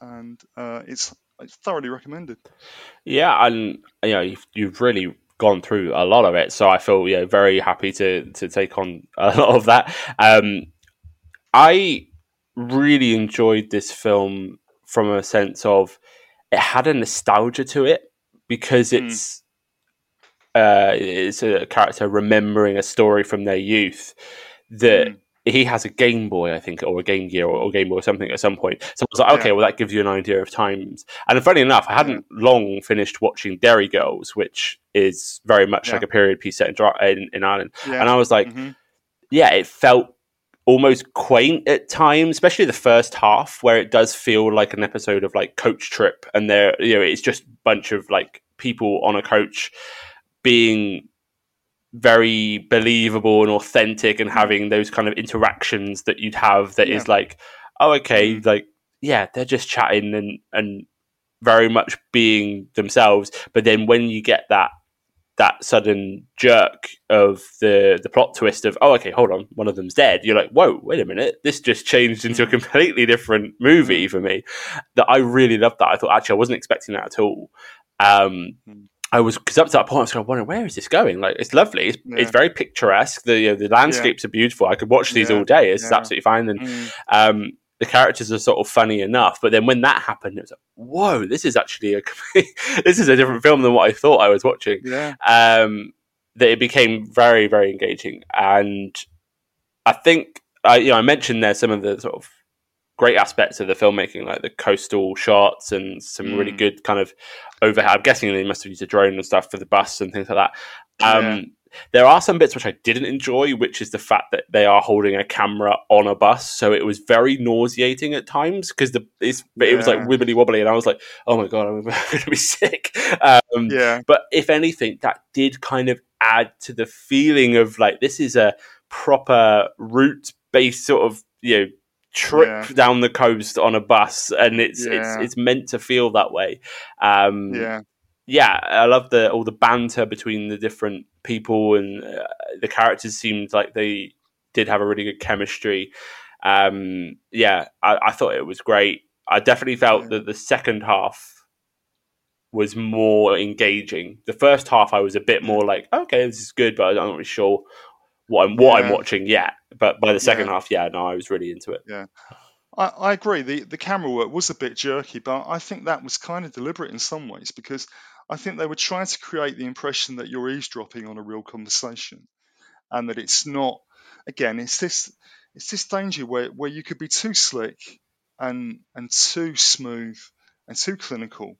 and uh, it's, it's thoroughly recommended. Yeah, and you know you've, you've really gone through a lot of it, so I feel yeah very happy to to take on a lot of that. Um, I really enjoyed this film from a sense of it had a nostalgia to it because it's uh, it's a character remembering a story from their youth that he has a Game Boy, I think, or a Game Gear or, or Game Boy or something at some point. So I was like, okay, well, that gives you an idea of times. And funny enough, I hadn't long finished watching Derry Girls, which is very much Yeah. like a period piece set in, in, in Ireland. Yeah. And I was like, Mhm. yeah, it felt almost quaint at times, especially the first half, where it does feel like an episode of like Coach Trip, and there, you know, it's just a bunch of like people on a coach being very believable and authentic and having those kind of interactions that you'd have That is Yeah. like oh okay mm. like yeah they're just chatting and and very much being themselves. But then when you get that that sudden jerk of the the plot twist of oh okay hold on one of them's dead you're like whoa wait a minute this just changed into a mm. completely different movie mm. for me. That I really loved that. I thought actually I wasn't expecting that at all. Um, I was because up to that point I was kind of wondering where is this going like it's lovely it's, Yeah. it's very picturesque the you know, the landscapes are beautiful I could watch these all day it's yeah. absolutely fine and Mm. um, the characters are sort of funny enough but then when that happened it was like whoa this is actually a this is a different film than what I thought I was watching Yeah. um, that it became very, very engaging. And I think, I, you know, I mentioned there some of the sort of great aspects of the filmmaking, like the coastal shots and some really Mm. good kind of overhead. I'm guessing they must have used a drone and stuff for the bus and things like that. Um, Yeah. There are some bits which I didn't enjoy, which is the fact that they are holding a camera on a bus, so it was very nauseating at times because the it's, it was like wibbly wobbly, and I was like, "Oh my god, I'm going to be sick." Um, Yeah. but if anything, that did kind of add to the feeling of like this is a proper route based sort of you know trip Yeah. down the coast on a bus, and it's Yeah. it's it's meant to feel that way. Um, Yeah. yeah, I love the all the banter between the different people and uh, the characters seemed like they did have a really good chemistry. Um, yeah, I, I thought it was great. I definitely felt that the second half was more engaging. The first half, I was a bit more like, okay, this is good, but I'm not really sure what I'm what I'm watching yet. But by the second Yeah. half, yeah, no, I was really into it. Yeah. I, I agree. The the camera work was a bit jerky, but I think that was kind of deliberate in some ways because I think they were trying to create the impression that you're eavesdropping on a real conversation, and that it's not. Again, it's this it's this danger where, where you could be too slick and and too smooth and too clinical.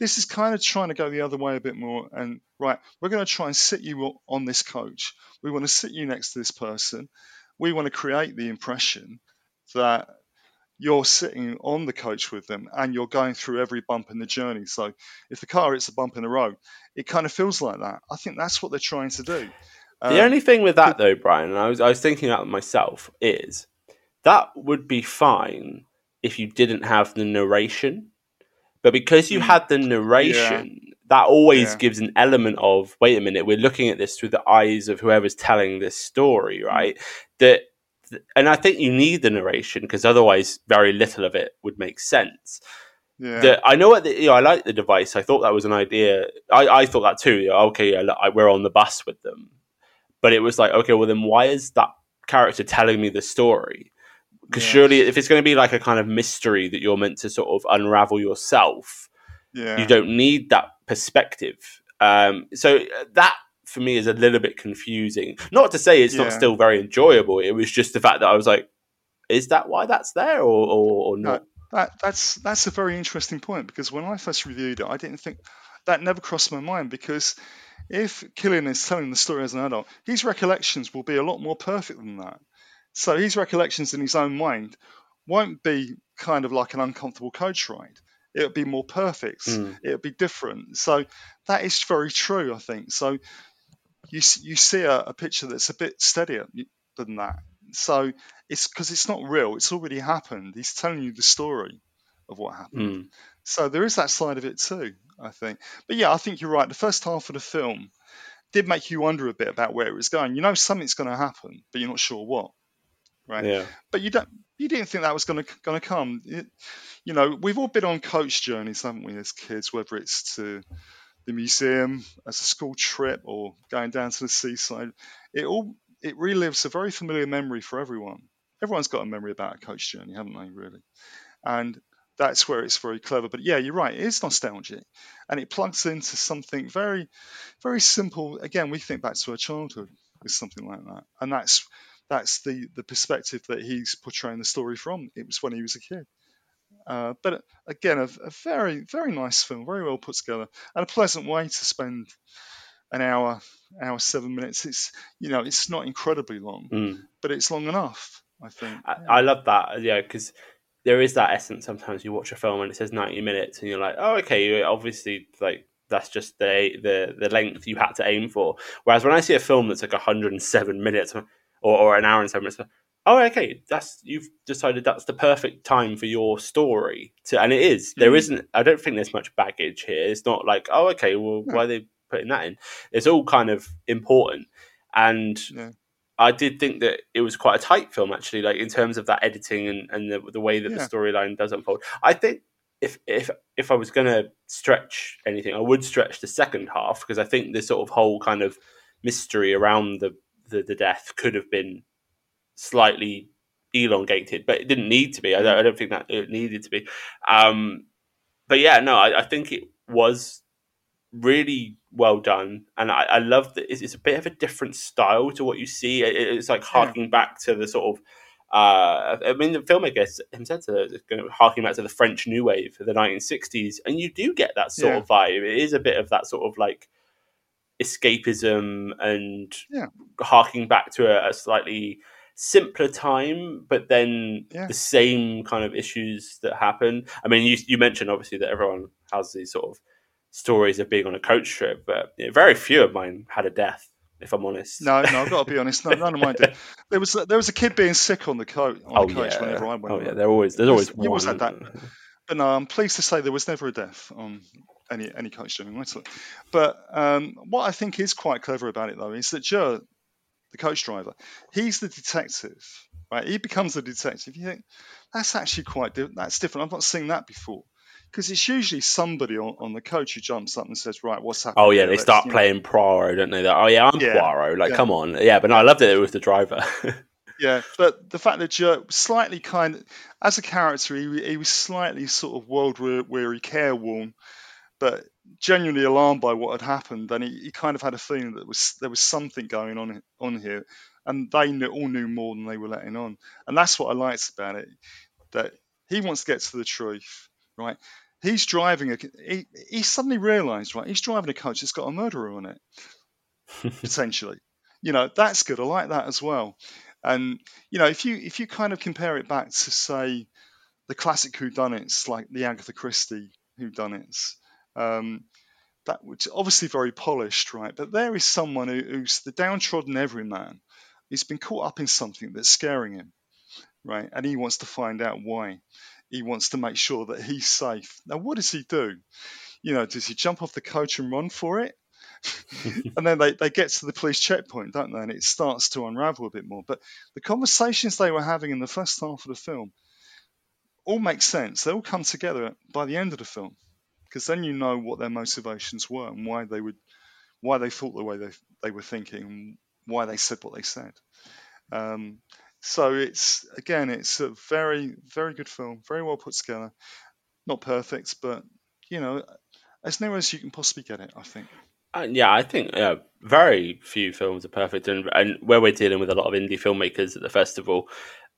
This is kind of trying to go the other way a bit more. And right, we're going to try and sit you on this coach. We want to sit you next to this person. We want to create the impression that you're sitting on the coach with them and you're going through every bump in the journey. So if the car hits a bump in the road, it kind of feels like that. I think that's what they're trying to do. The Um, only thing with that, though, Brian, and I was I was thinking about myself, is that would be fine if you didn't have the narration, but because you hmm. had the narration, that always Yeah. gives an element of wait a minute, we're looking at this through the eyes of whoever's telling this story, hmm. right? That, and I think you need the narration because otherwise, very little of it would make sense Yeah. that I know what the, you know, I like the device. I thought that was an idea. I, I thought that too. You know, okay, yeah, I, we're on the bus with them, but it was like, okay, well then why is that character telling me the story? Because Yeah. surely, if it's going to be like a kind of mystery that you're meant to sort of unravel yourself, Yeah. you don't need that perspective. Um, so uh, that for me is a little bit confusing. Not to say it's not still very enjoyable. It was just the fact that I was like, is that why that's there or or, or not? That that's that's a very interesting point because when I first reviewed it, I didn't think that never crossed my mind because if Killian is telling the story as an adult, his recollections will be a lot more perfect than that. So his recollections in his own mind won't be kind of like an uncomfortable coach ride. It'll be more perfect. Mm. It'll be different. So that is very true, I think. So you you see a, a picture that's a bit steadier than that. So it's because it's not real. It's already happened. He's telling you the story of what happened. Mm. So there is that side of it too, I think. But yeah, I think you're right. The first half of the film did make you wonder a bit about where it was going. You know something's going to happen, but you're not sure what. Right. Yeah. But you don't. You didn't think that was going to going to come. It, you know, we've all been on coach journeys, haven't we, as kids? Whether it's to the museum, as a school trip, or going down to the seaside, it all it relives a very familiar memory for everyone. Everyone's got a memory about a coach journey, haven't they? Really, and that's where it's very clever. But yeah, you're right. It is nostalgic, and it plugs into something very, very simple. Again, we think back to our childhood with something like that, and that's that's the the perspective that he's portraying the story from. It was when he was a kid. Uh, but again, a, a very very nice film, very well put together, and a pleasant way to spend an hour, hour seven minutes. It's you know it's not incredibly long, Mm. but it's long enough. I think. I, I love that, yeah, because there is that essence. Sometimes you watch a film and it says ninety minutes, and you're like, oh, okay, you- obviously, like that's just the the the length you had to aim for. Whereas when I see a film that's like hundred and seven minutes or, or an hour and seven minutes, oh, okay, that's you've decided that's the perfect time for your story. To and it is. There Mm. isn't. I don't think there's much baggage here. It's not like, oh, okay, well, why are they putting that in. It's all kind of important, and Yeah. I did think that it was quite a tight film actually, like in terms of that editing and, and the, the way that the storyline does unfold. I think if if if I was gonna stretch anything, I would stretch the second half because I think the sort of whole kind of mystery around the the, the death could have been slightly elongated, but it didn't need to be. I don't, I don't think that it needed to be. Um, but yeah, no, I, I think it was really well done, and I, I love that it's, it's a bit of a different style to what you see. It, it's like harking back to the sort of. Uh, I mean, the filmmaker himself is going to harking back to the French New Wave of the 1960s, and you do get that sort Yeah. of vibe. It is a bit of that sort of like escapism and Yeah. harking back to a, a slightly simpler time, but then Yeah. the same kind of issues that happen. I mean, you you mentioned obviously that everyone has these sort of stories of being on a coach trip, but you know, very few of mine had a death. If I'm honest, No, no, I've got to be honest. No, none of mine did. There was there was a kid being sick on the coach on Oh, the coach yeah. whenever I went. Oh, yeah, there always- there's always you always had that. But no, I'm pleased to say there was never a death on any any coach doing in Italy. But um, what I think is quite clever about it though is that Joe, the coach driver, he's the detective, right? He becomes the detective. You think that's actually quite di- that's different. I've not seen that before. Because it's usually somebody on, on the coach who jumps up and says, "Right, what's happening?" Oh yeah, here? they Let's, start you know, playing Poirot, don't they? That oh yeah, I'm Yeah, Poirot. Like, yeah. come on, yeah. But no, I loved it. It was the driver. Yeah, but the fact that Joe slightly kind of, as a character, he, he was slightly sort of world weary, careworn, but genuinely alarmed by what had happened, and he, he kind of had a feeling that was there was something going on on here, and they knew, all knew more than they were letting on, and that's what I liked about it, that he wants to get to the truth, right? He's driving a. He, he suddenly realised, right? He's driving a coach that's got a murderer on it potentially. You know, that's good. I like that as well. And you know, if you if you kind of compare it back to say the classic whodunits like the Agatha Christie whodunits, um, that which obviously very polished, right? But there is someone who, who's the downtrodden everyman. He's been caught up in something that's scaring him, right? And he wants to find out why. He wants to make sure that he's safe. Now, what does he do? You know, does he jump off the coach and run for it? and then they, they get to the police checkpoint, don't they? And it starts to unravel a bit more. But the conversations they were having in the first half of the film all make sense. They all come together by the end of the film because then you know what their motivations were and why they would, why they thought the way they they were thinking, and why they said what they said. Um, so it's again, it's a very very good film, very well put together. Not perfect, but you know, as near as you can possibly get it, I think. Uh, yeah, I think yeah, very few films are perfect, and and where we're dealing with a lot of indie filmmakers at the festival,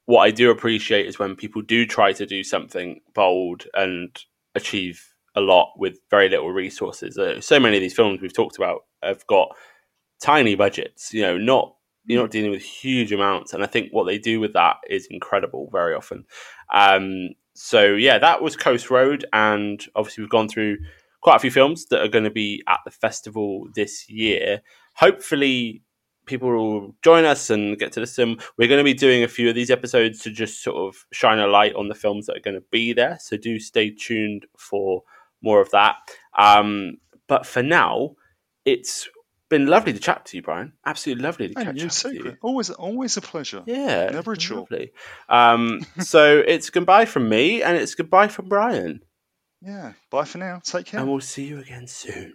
what I do appreciate is when people do try to do something bold and achieve a lot with very little resources. Uh, so many of these films we've talked about have got tiny budgets. You know, not you're not dealing with huge amounts, and I think what they do with that is incredible very often. Um, so yeah, that was Coast Road, and obviously we've gone through quite a few films that are going to be at the festival this year. Hopefully, people will join us and get to listen. We're going to be doing a few of these episodes to just sort of shine a light on the films that are going to be there. So do stay tuned for more of that. Um, but for now, it's been lovely to chat to you, Brian. Absolutely lovely to catch you up with you. Always, always a pleasure. Yeah, never a chore. lovely. Um, so it's goodbye from me, and it's goodbye from Brian, Yeah. Bye for now. Take care. and we'll see you again soon.